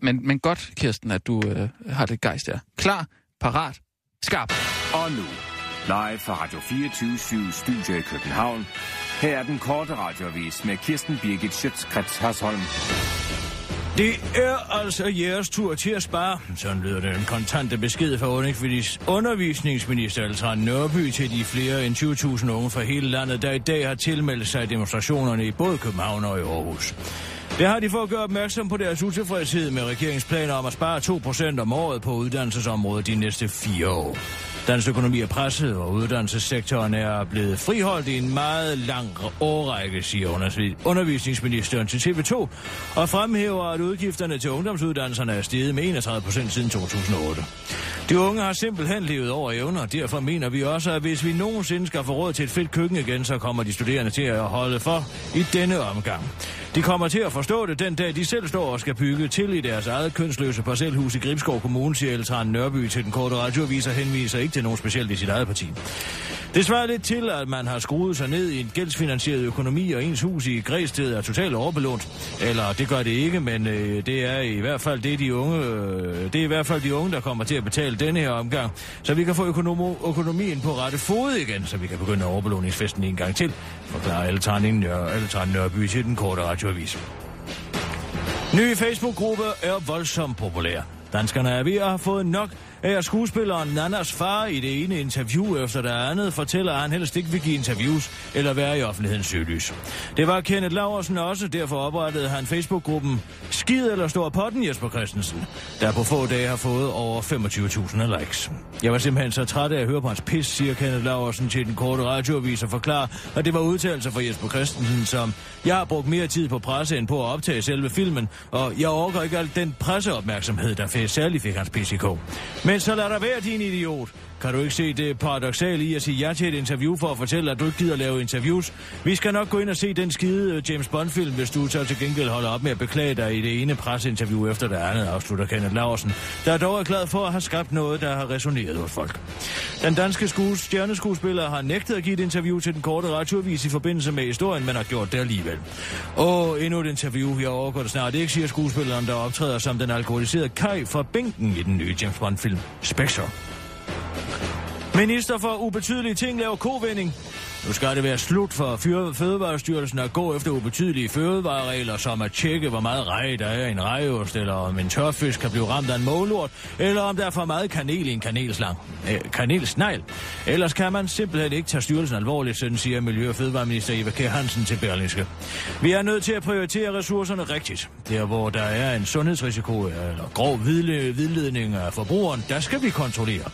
Men, men godt, Kirsten, at du øh, har det gejst der. Klar, parat, skarp. Og nu, live fra Radio 24 Studio i København. Her er den korte radiovis med Kirsten Birgit Schøtzgrads Hasholm. Det er altså jeres tur til at spare. Sådan lyder den kontante besked fra undervisningsminister Altrand Nørby til de flere end 20.000 unge fra hele landet, der i dag har tilmeldt sig demonstrationerne i både København og i Aarhus. Det har de for at gøre opmærksom på deres utilfredshed med regeringsplaner om at spare 2% om året på uddannelsesområdet de næste fire år. Dansk økonomi er presset, og uddannelsessektoren er blevet friholdt i en meget lang årrække, siger undervisningsministeren til TV2, og fremhæver, at udgifterne til ungdomsuddannelserne er steget med 31 procent siden 2008. De unge har simpelthen levet over evner, og derfor mener vi også, at hvis vi nogensinde skal få råd til et fedt køkken igen, så kommer de studerende til at holde for i denne omgang. De kommer til at forstå det den dag, de selv står og skal bygge til i deres eget kønsløse parcelhus i Gribskov Kommune, siger Eltran Nørby til den korte radioavis og henviser ikke til nogen specielt i sit eget parti. Det svarer lidt til, at man har skruet sig ned i en gældsfinansieret økonomi, og ens hus i Græsted er totalt overbelånt. Eller det gør det ikke, men øh, det er i hvert fald det, de unge, øh, det er i hvert fald de unge, der kommer til at betale denne her omgang, så vi kan få økonom- økonomien på rette fod igen, så vi kan begynde overbelåningsfesten en gang til, forklarer Eltran Nørby til den korte radioavis. Nye Facebook-gruppe er voldsomt populær. Danskerne er ved at have fået nok af skuespilleren Nannas far i det ene interview efter det andet fortæller, at han helst ikke vil give interviews eller være i offentlighedens søgelys. Det var Kenneth Laversen også, derfor oprettede han Facebook-gruppen Skid eller Stor Potten Jesper Christensen, der på få dage har fået over 25.000 likes. Jeg var simpelthen så træt af at høre på hans pis, siger Kenneth Laversen til den korte radioavis og forklarer, at det var udtalelser fra Jesper Christensen, som jeg har brugt mere tid på presse end på at optage selve filmen, og jeg overgår ikke alt den presseopmærksomhed, der fik særlig fik hans pis i. Men så lad der være, din idiot. Kan du ikke se det paradoxale i at sige ja til et interview for at fortælle, at du ikke gider lave interviews? Vi skal nok gå ind og se den skide øh, James Bond-film, hvis du så til gengæld holder op med at beklage dig i det ene presseinterview efter det andet, afslutter Kenneth Larsen, der dog er glad for at have skabt noget, der har resoneret hos folk. Den danske skues, stjerneskuespiller har nægtet at give et interview til den korte radioavis i forbindelse med historien, men har gjort det alligevel. Og endnu et interview, jeg overgår det snart ikke, siger skuespilleren, der optræder som den alkoholiserede Kai fra bænken i den nye James Bond-film Spectre. Minister for ubetydelige ting laver kovending. Nu skal det være slut for Fødevarestyrelsen at gå efter ubetydelige fødevareregler, som at tjekke, hvor meget rej der er i en rejeost, eller om en tørfisk kan blive ramt af en målort, eller om der er for meget kanel i en kanelslang. Øh, kanelsnegl. Ellers kan man simpelthen ikke tage styrelsen alvorligt, sådan siger Miljø- og Fødevareminister Eva K. Hansen til Berlingske. Vi er nødt til at prioritere ressourcerne rigtigt. Der, hvor der er en sundhedsrisiko øh, eller grov vidledning af forbrugeren, der skal vi kontrollere.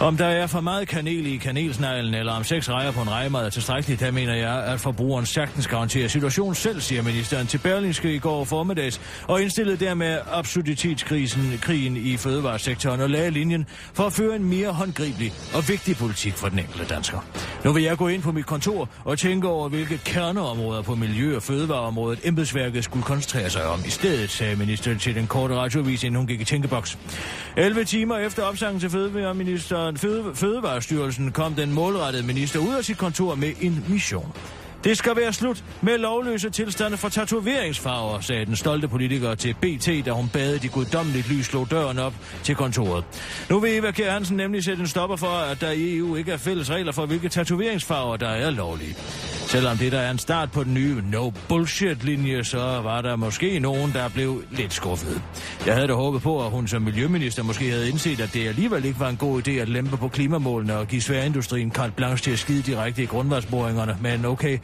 Om der er for meget kanel i kanelsneglen, eller om seks rejer på en rejemad er tilstrækkeligt, der mener jeg, at forbrugeren sagtens garanterer situationen selv, siger ministeren til Berlingske i går formiddags, og indstillede dermed absurditetskrisen krigen i fødevaresektoren og lagde linjen for at føre en mere håndgribelig og vigtig politik for den enkelte dansker. Nu vil jeg gå ind på mit kontor og tænke over, hvilke kerneområder på miljø- og fødevareområdet embedsværket skulle koncentrere sig om. I stedet sagde ministeren til den korte radiovis, inden hun gik i tænkeboks. 11 timer efter opsangen til fødevareminister Fødevare, Fødevarestyrelsen kom den målrettede minister ud af sit kontor med en mission. Det skal være slut med lovløse tilstande for tatoveringsfarver, sagde den stolte politiker til BT, da hun bad de guddommeligt lys slog døren op til kontoret. Nu vil Eva Kjær Hansen nemlig sætte en stopper for, at der i EU ikke er fælles regler for, hvilke tatoveringsfarver, der er lovlige. Selvom det der er en start på den nye no bullshit-linje, så var der måske nogen, der blev lidt skuffet. Jeg havde da håbet på, at hun som miljøminister måske havde indset, at det alligevel ikke var en god idé at lempe på klimamålene og give sværindustrien kaldt blanche til at skide direkte i grundvandsboringerne. Men okay,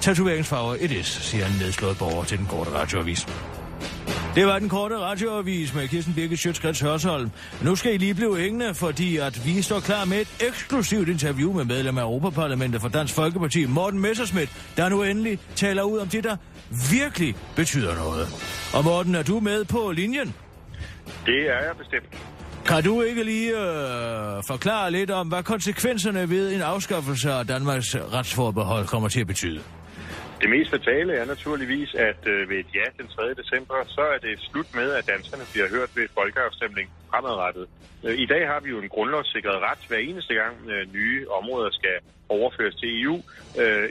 tatoveringsfarver it is, siger en nedslået borger til den korte radioavis. Det var den korte radioavis med Kirsten Birke Sjøtskrets Hørsholm. Nu skal I lige blive hængende, fordi at vi står klar med et eksklusivt interview med medlem af Europaparlamentet for Dansk Folkeparti, Morten Messerschmidt, der nu endelig taler ud om det, der virkelig betyder noget. Og Morten, er du med på linjen? Det er jeg bestemt. Kan du ikke lige øh, forklare lidt om, hvad konsekvenserne ved en afskaffelse af Danmarks retsforbehold kommer til at betyde? Det mest fatale er naturligvis, at øh, ved et ja den 3. december, så er det slut med, at danskerne bliver hørt ved folkeafstemning fremadrettet. Øh, I dag har vi jo en grundlovssikret ret hver eneste gang øh, nye områder skal overføres til EU.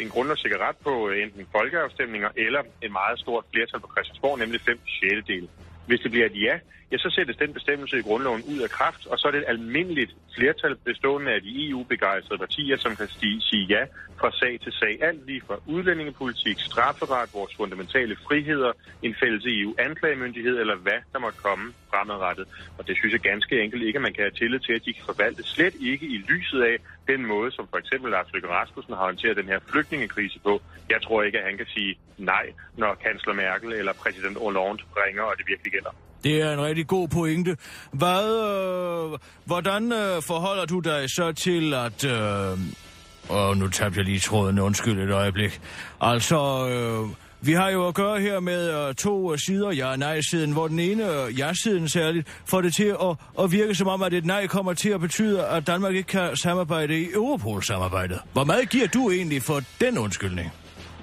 En grundlovssikret ret på enten folkeafstemninger eller en meget stort flertal på Christiansborg, nemlig 5 6 del. Hvis det bliver et ja, ja, så sættes den bestemmelse i grundloven ud af kraft, og så er det et almindeligt flertal bestående af de EU-begejstrede partier, som kan sige ja fra sag til sag. Alt lige fra udlændingepolitik, strafferet, vores fundamentale friheder, en fælles EU-anklagemyndighed eller hvad der måtte komme fremadrettet. Og det synes jeg ganske enkelt ikke, at man kan have tillid til, at de kan forvalte slet ikke i lyset af den måde, som for eksempel Lars Løkke Rasmussen har håndteret den her flygtningekrise på. Jeg tror ikke, at han kan sige nej, når kansler Merkel eller præsident Hollande ringer, og det virkelig gælder. Det er en rigtig god pointe. Hvad, øh, hvordan øh, forholder du dig så til, at... Øh, og nu tabte jeg lige tråden, undskyld et øjeblik. Altså, øh, vi har jo at gøre her med øh, to øh, sider, ja nej-siden, hvor den ene, uh, ja-siden særligt, får det til at, at virke som om, at et nej kommer til at betyde, at Danmark ikke kan samarbejde i Europol-samarbejdet. Hvor meget giver du egentlig for den undskyldning?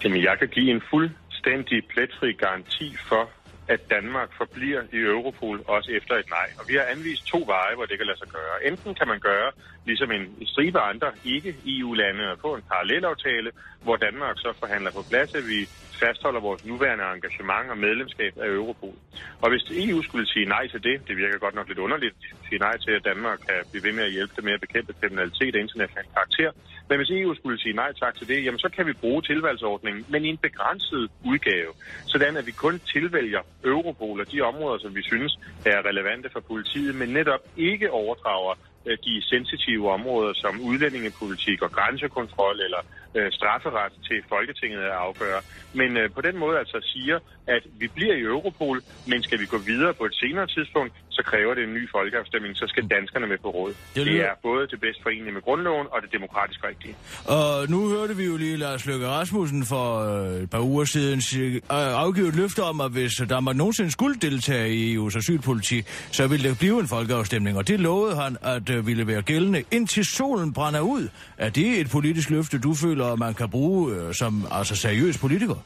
Jamen, jeg kan give en fuld fuldstændig pletfri garanti for, at Danmark forbliver i Europol også efter et nej. Og vi har anvist to veje, hvor det kan lade sig gøre. Enten kan man gøre, ligesom en stribe andre ikke-EU-lande, og få en parallelaftale, hvor Danmark så forhandler på plads, at vi fastholder vores nuværende engagement og medlemskab af Europol. Og hvis EU skulle sige nej til det, det virker godt nok lidt underligt, at sige nej til, at Danmark kan blive ved med at hjælpe det med at bekæmpe kriminalitet af international karakter. Men hvis EU skulle sige nej tak til det, jamen så kan vi bruge tilvalgsordningen, men i en begrænset udgave, sådan at vi kun tilvælger Europol og de områder, som vi synes er relevante for politiet, men netop ikke overdrager øh, de sensitive områder som udlændingepolitik og grænsekontrol eller øh, strafferet til Folketinget at afgøre. Men øh, på den måde altså siger, at vi bliver i Europol, men skal vi gå videre på et senere tidspunkt, så kræver det en ny folkeafstemning, så skal danskerne med på råd. Det, det er både det bedst forenlige med grundloven og det demokratisk rigtige. Og nu hørte vi jo lige Lars Løkke Rasmussen for øh, et par uger siden øh, afgive et løfte om, at hvis Danmark nogensinde skulle deltage i EU's asylpolitik, så ville det blive en folkeafstemning. Og det lovede han, at ville være gældende indtil solen brænder ud. Er det et politisk løfte, du føler, man kan bruge som altså seriøs politiker?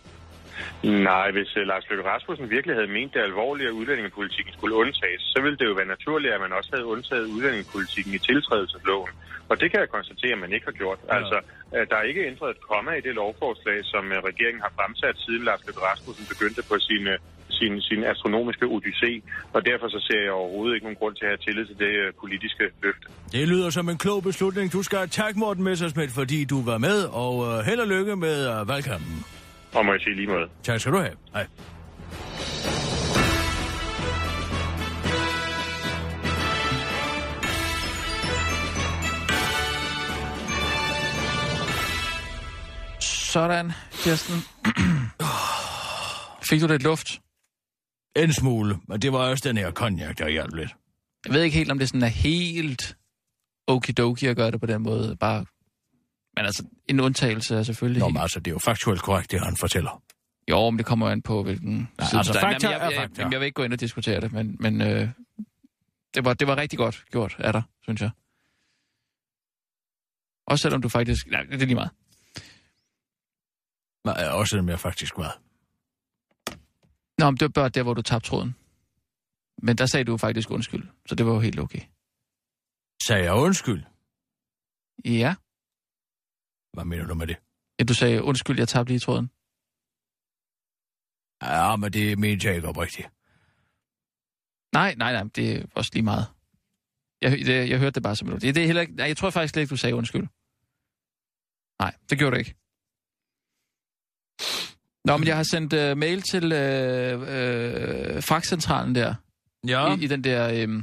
Nej, hvis uh, Lars Løkke Rasmussen virkelig havde ment det alvorligt, at udlændingepolitikken skulle undtages, så ville det jo være naturligt, at man også havde undtaget udlændingepolitikken i tiltrædelsesloven. Og det kan jeg konstatere, at man ikke har gjort. Ja. Altså, uh, der er ikke ændret et komma i det lovforslag, som uh, regeringen har fremsat, siden Lars Løkke Rasmussen begyndte på sin, sin, sin astronomiske odyssé. Og derfor så ser jeg overhovedet ikke nogen grund til at have tillid til det uh, politiske løfte. Det lyder som en klog beslutning. Du skal tak Morten Messersmith, fordi du var med, og uh, held og lykke med uh, valgkampen. Og må jeg sige lige måde. Tak skal du have. Hej. Sådan, Kirsten. Fik du lidt luft? En smule, men det var også den her konjak, der hjalp lidt. Jeg ved ikke helt, om det sådan er helt okidoki at gøre det på den måde. Bare men altså, en undtagelse er selvfølgelig... Nå, men altså, det er jo faktuelt korrekt, det han fortæller. Jo, men det kommer an på, hvilken ja, side altså, fakta jamen, jeg, er fakta. Jeg, jeg vil ikke gå ind og diskutere det, men, men øh, det, var, det var rigtig godt gjort af dig, synes jeg. Også selvom du faktisk... Nej, det er lige meget. Nej, også selvom jeg faktisk var. Nå, men det var bare der, hvor du tabte tråden. Men der sagde du faktisk undskyld, så det var jo helt okay. Sagde jeg undskyld? Ja. Hvad mener du med det? Ja, du sagde, undskyld, jeg tabte lige tråden. Ja, men det mente jeg ikke oprigtigt. Nej, nej, nej, det er også lige meget. Jeg, det, jeg hørte det bare som det. Det er heller ikke, nej, jeg tror faktisk slet ikke, du sagde undskyld. Nej, det gjorde du ikke. Nå, men jeg har sendt uh, mail til uh, uh, fragtcentralen der. Ja. I, i den der uh,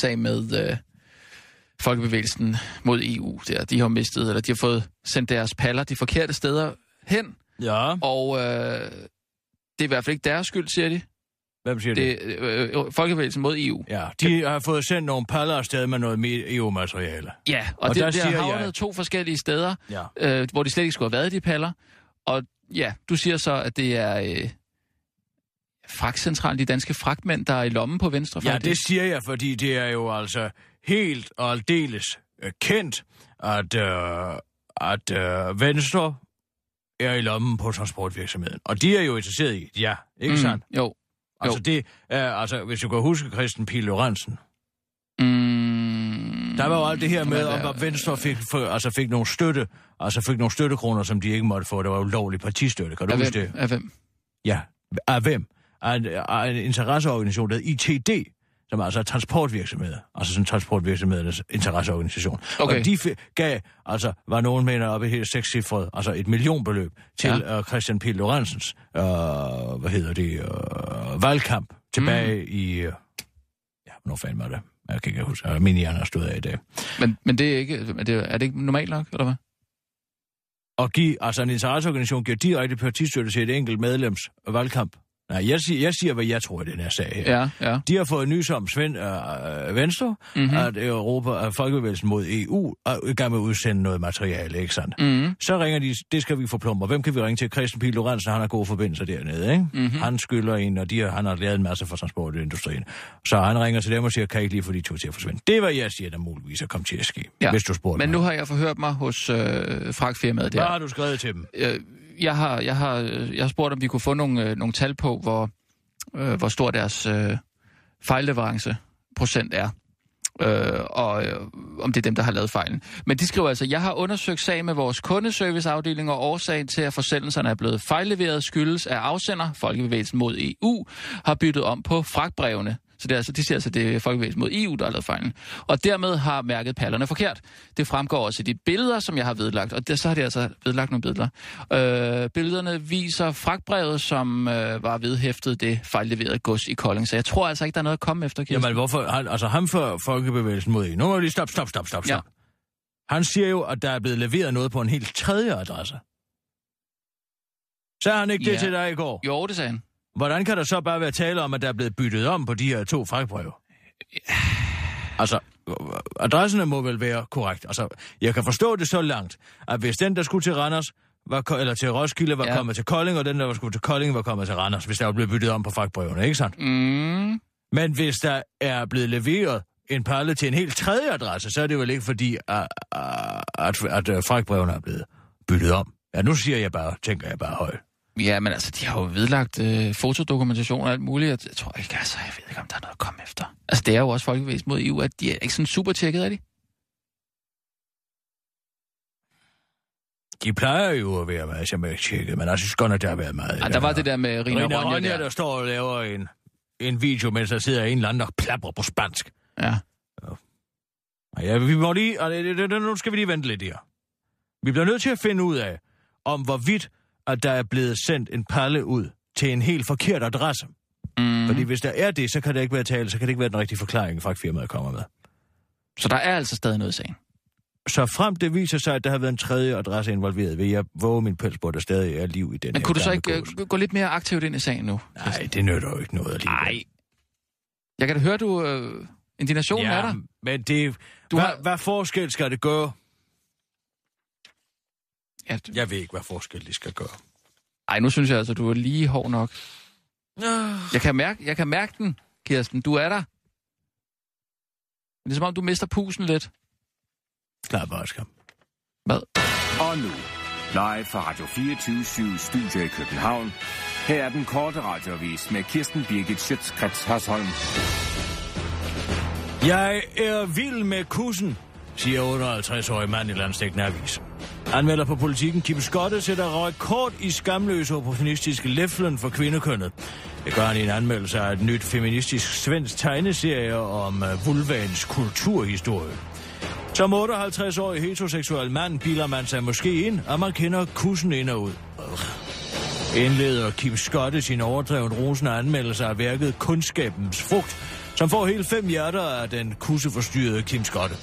sag med... Uh, folkebevægelsen mod EU der. De har mistet, eller de har fået sendt deres paller de forkerte steder hen. Ja. Og øh, det er i hvert fald ikke deres skyld, siger de. Hvem siger det? det øh, øh, folkebevægelsen mod EU. Ja, de har fået sendt nogle paller afsted med noget EU-materiale. Ja, og, og det, der, der har havnet jeg... to forskellige steder, ja. øh, hvor de slet ikke skulle have været, de paller. Og ja, du siger så, at det er... Øh, fragtcentralen, de danske fragtmænd, der er i lommen på venstre. Ja, det siger jeg, fordi det er jo altså helt og aldeles øh, kendt, at, øh, at øh, Venstre er i lommen på transportvirksomheden. Og de er jo interesseret i ja, ikke mm, sandt? Jo. Altså jo. det er, altså hvis du kan huske Christian Pil Lorentzen. Mm, der var jo alt det her med, om at Venstre fik, for, altså fik nogle støtte, altså fik nogle støttekroner, som de ikke måtte få. Det var jo lovlig partistøtte, kan du huske det? Af hvem? Ja, af hvem? Af en, af en interesseorganisation, der ITD, som altså er transportvirksomheder, altså sådan transportvirksomhedernes interesseorganisation. Okay. Og de gav, altså var nogen mener op i helt sekscifret, altså et millionbeløb til ja. uh, Christian P. Lorenzens, uh, hvad hedder det, uh, valgkamp tilbage mm. i, uh, ja, hvornår fanden var det? Jeg kan ikke huske, uh, min hjerne har stået af i dag. Men, men det er ikke, er det, er det ikke normalt nok, eller hvad? Og give, altså en interesseorganisation giver direkte partistøtte til et enkelt medlems valgkamp. Nej, jeg siger, jeg siger, hvad jeg tror i den her sag her. Ja, ja. De har fået nys om Svend øh, Venstre, mm-hmm. at Europa, at Folkebevægelsen mod EU er i gang med at udsende noget materiale, ikke sandt? Mm-hmm. Så ringer de, det skal vi få plummer. Hvem kan vi ringe til? Christian Pil Lorentzen, han har gode forbindelser dernede, ikke? Mm-hmm. Han skylder en, og de har, han har lavet en masse for transportindustrien. Så han ringer til dem og siger, kan I ikke lige få de to til at forsvinde? Det er, hvad jeg siger, der muligvis er kommet til at ske, ja. hvis du spurgte Men mig. nu har jeg forhørt mig hos øh, fragtfirmaet der. Hvad har du skrevet til dem? Øh, jeg har, jeg, har, jeg har spurgt, om vi kunne få nogle, øh, nogle tal på, hvor, øh, hvor stor deres øh, fejlleveranceprocent er. Øh, og øh, om det er dem, der har lavet fejlen. Men de skriver altså, jeg har undersøgt sag med vores kundeserviceafdeling, og årsagen til, at forsendelserne er blevet fejlleveret, skyldes, at afsender, Folkebevægelsen mod EU, har byttet om på fragtbrevene. Så det er altså, de siger altså, det er Folkebevægelsen mod EU, der har lavet fejlen. Og dermed har mærket pallerne forkert. Det fremgår også i de billeder, som jeg har vedlagt, og der, så har de altså vedlagt nogle billeder. Øh, billederne viser fragtbrevet, som øh, var vedhæftet det fejlleverede gods i Kolding. Så jeg tror altså ikke, der er noget at komme efter, Kirsten. Jamen hvorfor? Altså ham for Folkebevægelsen mod EU. Nu må vi lige stop, stop, stop, stop, stop. Ja. Han siger jo, at der er blevet leveret noget på en helt tredje adresse. Sagde han ikke ja. det til dig i går? Jo, det sagde han. Hvordan kan der så bare være tale om, at der er blevet byttet om på de her to fragtbreve? Altså, adresserne må vel være korrekt. Altså, jeg kan forstå det så langt, at hvis den, der skulle til Randers, var, eller til Roskilde, var ja. kommet til Kolding, og den, der skulle til Kolding, var kommet til Randers, hvis der var blevet byttet om på fragtbrevene, ikke sandt? Mm. Men hvis der er blevet leveret en palle til en helt tredje adresse, så er det vel ikke fordi, at, at, at, at fragtbrevene er blevet byttet om. Ja, nu siger jeg bare, tænker jeg bare højt. Ja, men altså, de har jo vedlagt øh, fotodokumentation og alt muligt. Jeg tror ikke, altså, jeg ved ikke, om der er noget at komme efter. Altså, det er jo også folkebevægelsen mod EU, at de er ikke sådan super tjekket, er de? De plejer jo at være meget som tjekket, men jeg synes godt, at der har været meget. Ja, der var det der med Rina, Rina Ronja der. der står og laver en, en video, mens der sidder en eller anden, der plapper på spansk. Ja. Ja, vi må lige... Nu skal vi lige vente lidt her. Vi bliver nødt til at finde ud af, om hvorvidt at der er blevet sendt en palle ud til en helt forkert adresse. Mm. Fordi hvis der er det, så kan det ikke være tale, så kan det ikke være den rigtige forklaring, fragtfirmaet kommer med. Så der er altså stadig noget i sagen? Så frem det viser sig, at der har været en tredje adresse involveret, vil jeg våge min pels på, at der stadig er liv i den Men kunne du så ikke. Øh, gå lidt mere aktivt ind i sagen nu? Nej, det nytter jo ikke noget alligevel. Nej. Jeg kan da høre, du... Øh, indignationen ja, er der. men det... Du hvad, har... hvad forskel skal det gøre? Du... Jeg ved ikke, hvad forskel det skal gøre. Ej, nu synes jeg altså, du er lige hård nok. Jeg kan mærke, jeg kan mærke den, Kirsten. Du er der. Det er som om, du mister pusen lidt. Klar, bare skam. Hvad? Og nu, live fra Radio 24 Studio i København. Her er den korte radiovis med Kirsten Birgit Schøtzgrads Hasholm. Jeg er vild med kussen, siger 58-årig mand i Landstækkende Avis. Anmelder på politikken Kim Skotte sætter rekord i skamløse opportunistiske læflen for kvindekønnet. Det gør han i en anmeldelse af et nyt feministisk svensk tegneserie om øh, vulvans kulturhistorie. Som 58-årig heteroseksuel mand biler man sig måske ind, at man kender kussen ind og ud. Indleder Kim Skotte sin overdrevet rosende anmeldelse af værket Kundskabens Frugt, som får hele fem hjerter af den kusseforstyrrede Kim Skotte.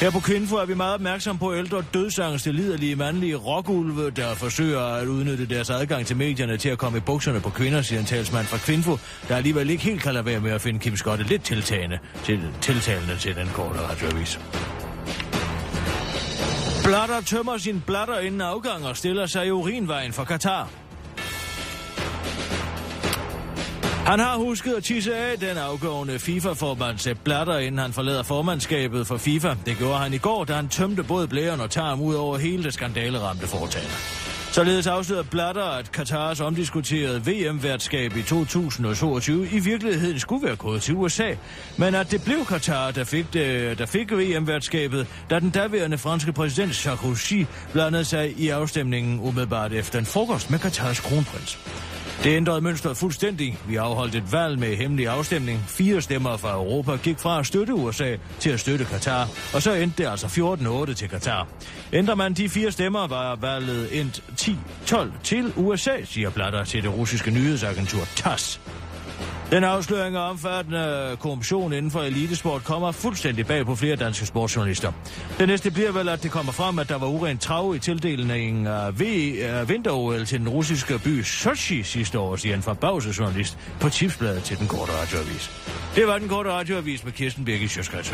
Her på Kvinfo er vi meget opmærksom på ældre dødsangste liderlige mandlige rockulve, der forsøger at udnytte deres adgang til medierne til at komme i bukserne på kvinder, siger en talsmand fra Kvinfo, der alligevel ikke helt kan lade være med at finde Kim Skotte lidt tiltagende til, tiltalende til den korte radioavis. Blatter tømmer sin blatter inden afgang og stiller sig i urinvejen for Katar. Han har husket at tisse af den afgående FIFA-formand Sepp Blatter, inden han forlader formandskabet for FIFA. Det gjorde han i går, da han tømte både blæren og tarm ud over hele det skandaleramte foretagende. Således afslører Blatter, at Katars omdiskuterede VM-værtskab i 2022 i virkeligheden skulle være gået til USA, men at det blev Katar, der fik, det, der fik VM-værtskabet, da den daværende franske præsident Sarkozy blandede sig i afstemningen umiddelbart efter en frokost med Katars kronprins. Det ændrede mønstret fuldstændig. Vi afholdt et valg med hemmelig afstemning. Fire stemmer fra Europa gik fra at støtte USA til at støtte Katar, og så endte det altså 14-8 til Katar. Ændrer man de fire stemmer, var valget endt 10-12 til USA, siger Blatter til det russiske nyhedsagentur TASS. Den afsløring af omfattende korruption inden for elitesport kommer fuldstændig bag på flere danske sportsjournalister. Det næste bliver vel, at det kommer frem, at der var urent trav i tildelingen af øh, vinter til den russiske by Sochi sidste år, siger en forbavset journalist på tipsbladet til den korte radioavis. Det var den korte radioavis med Kirsten Birgit Sjøskrets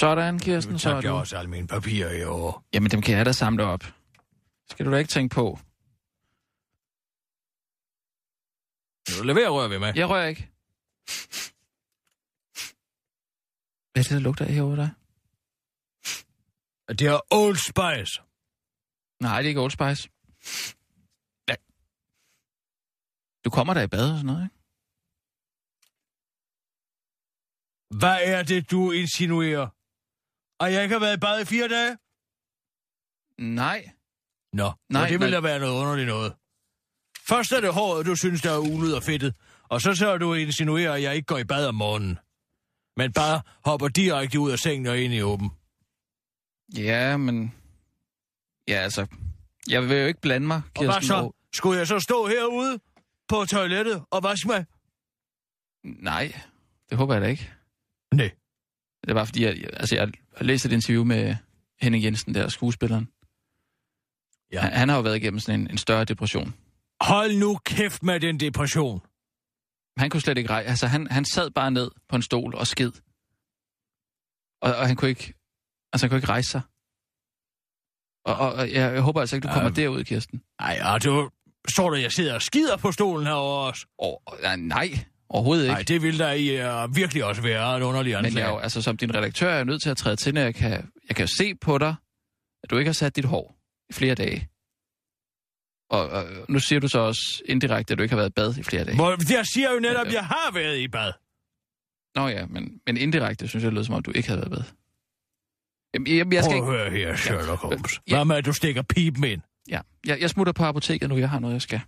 Sådan, Kirsten, så er du... jeg også alle mine papirer i år. Jamen, dem kan jeg da samle op. Skal du da ikke tænke på? Nu leverer rører vi med. Jeg rører ikke. Hvad er det, der lugter af herovre dig? Det er Old Spice. Nej, det er ikke Old Spice. Nej. Du kommer der i bad og sådan noget, ikke? Hvad er det, du insinuerer? Og jeg ikke har været i bad i fire dage? Nej. Nå, Nej, Nej det vil nej. da være noget underligt noget. Først er det håret, du synes, der er ulet og fedtet. Og så så du insinuerer, at jeg ikke går i bad om morgenen. Men bare hopper direkte ud af sengen og ind i åben. Ja, men... Ja, altså... Jeg vil jo ikke blande mig, Og Kirsten. hvad så? Skulle jeg så stå herude på toilettet og vaske mig? Nej, det håber jeg da ikke. Nej. Det er bare fordi, jeg, altså, jeg har læst et interview med Henning Jensen, der skuespilleren. Ja. Han, han har jo været igennem sådan en, en større depression. Hold nu kæft med den depression. Han kunne slet ikke rejse. Altså, han, han sad bare ned på en stol og sked. Og, og han kunne ikke... Altså, han kunne ikke rejse sig. Og, og, og jeg, jeg håber altså ikke, du kommer Ja. derud, Kirsten. Ej, og du... Står der, jeg sidder og skider på stolen herovre også? Oh, nej, overhovedet ikke. Nej, det vil der i uh, virkelig også være en underlig Men jeg anklage. jo, altså, som din redaktør er jeg nødt til at træde til, når jeg kan, jeg kan jo se på dig, at du ikke har sat dit hår i flere dage. Og, og nu siger du så også indirekte, at du ikke har været i bad i flere dage. Hvor, jeg siger jo netop, at jeg har været i bad. Nå ja, men, men indirekte synes jeg, det lød som om, du ikke havde været i bad. Jamen, jeg, jeg skal Prøv at høre her, Sherlock Holmes. Ja. Hvad med, at du stikker pipen ind? Ja, jeg, jeg smutter på apoteket nu, jeg har noget, jeg skal.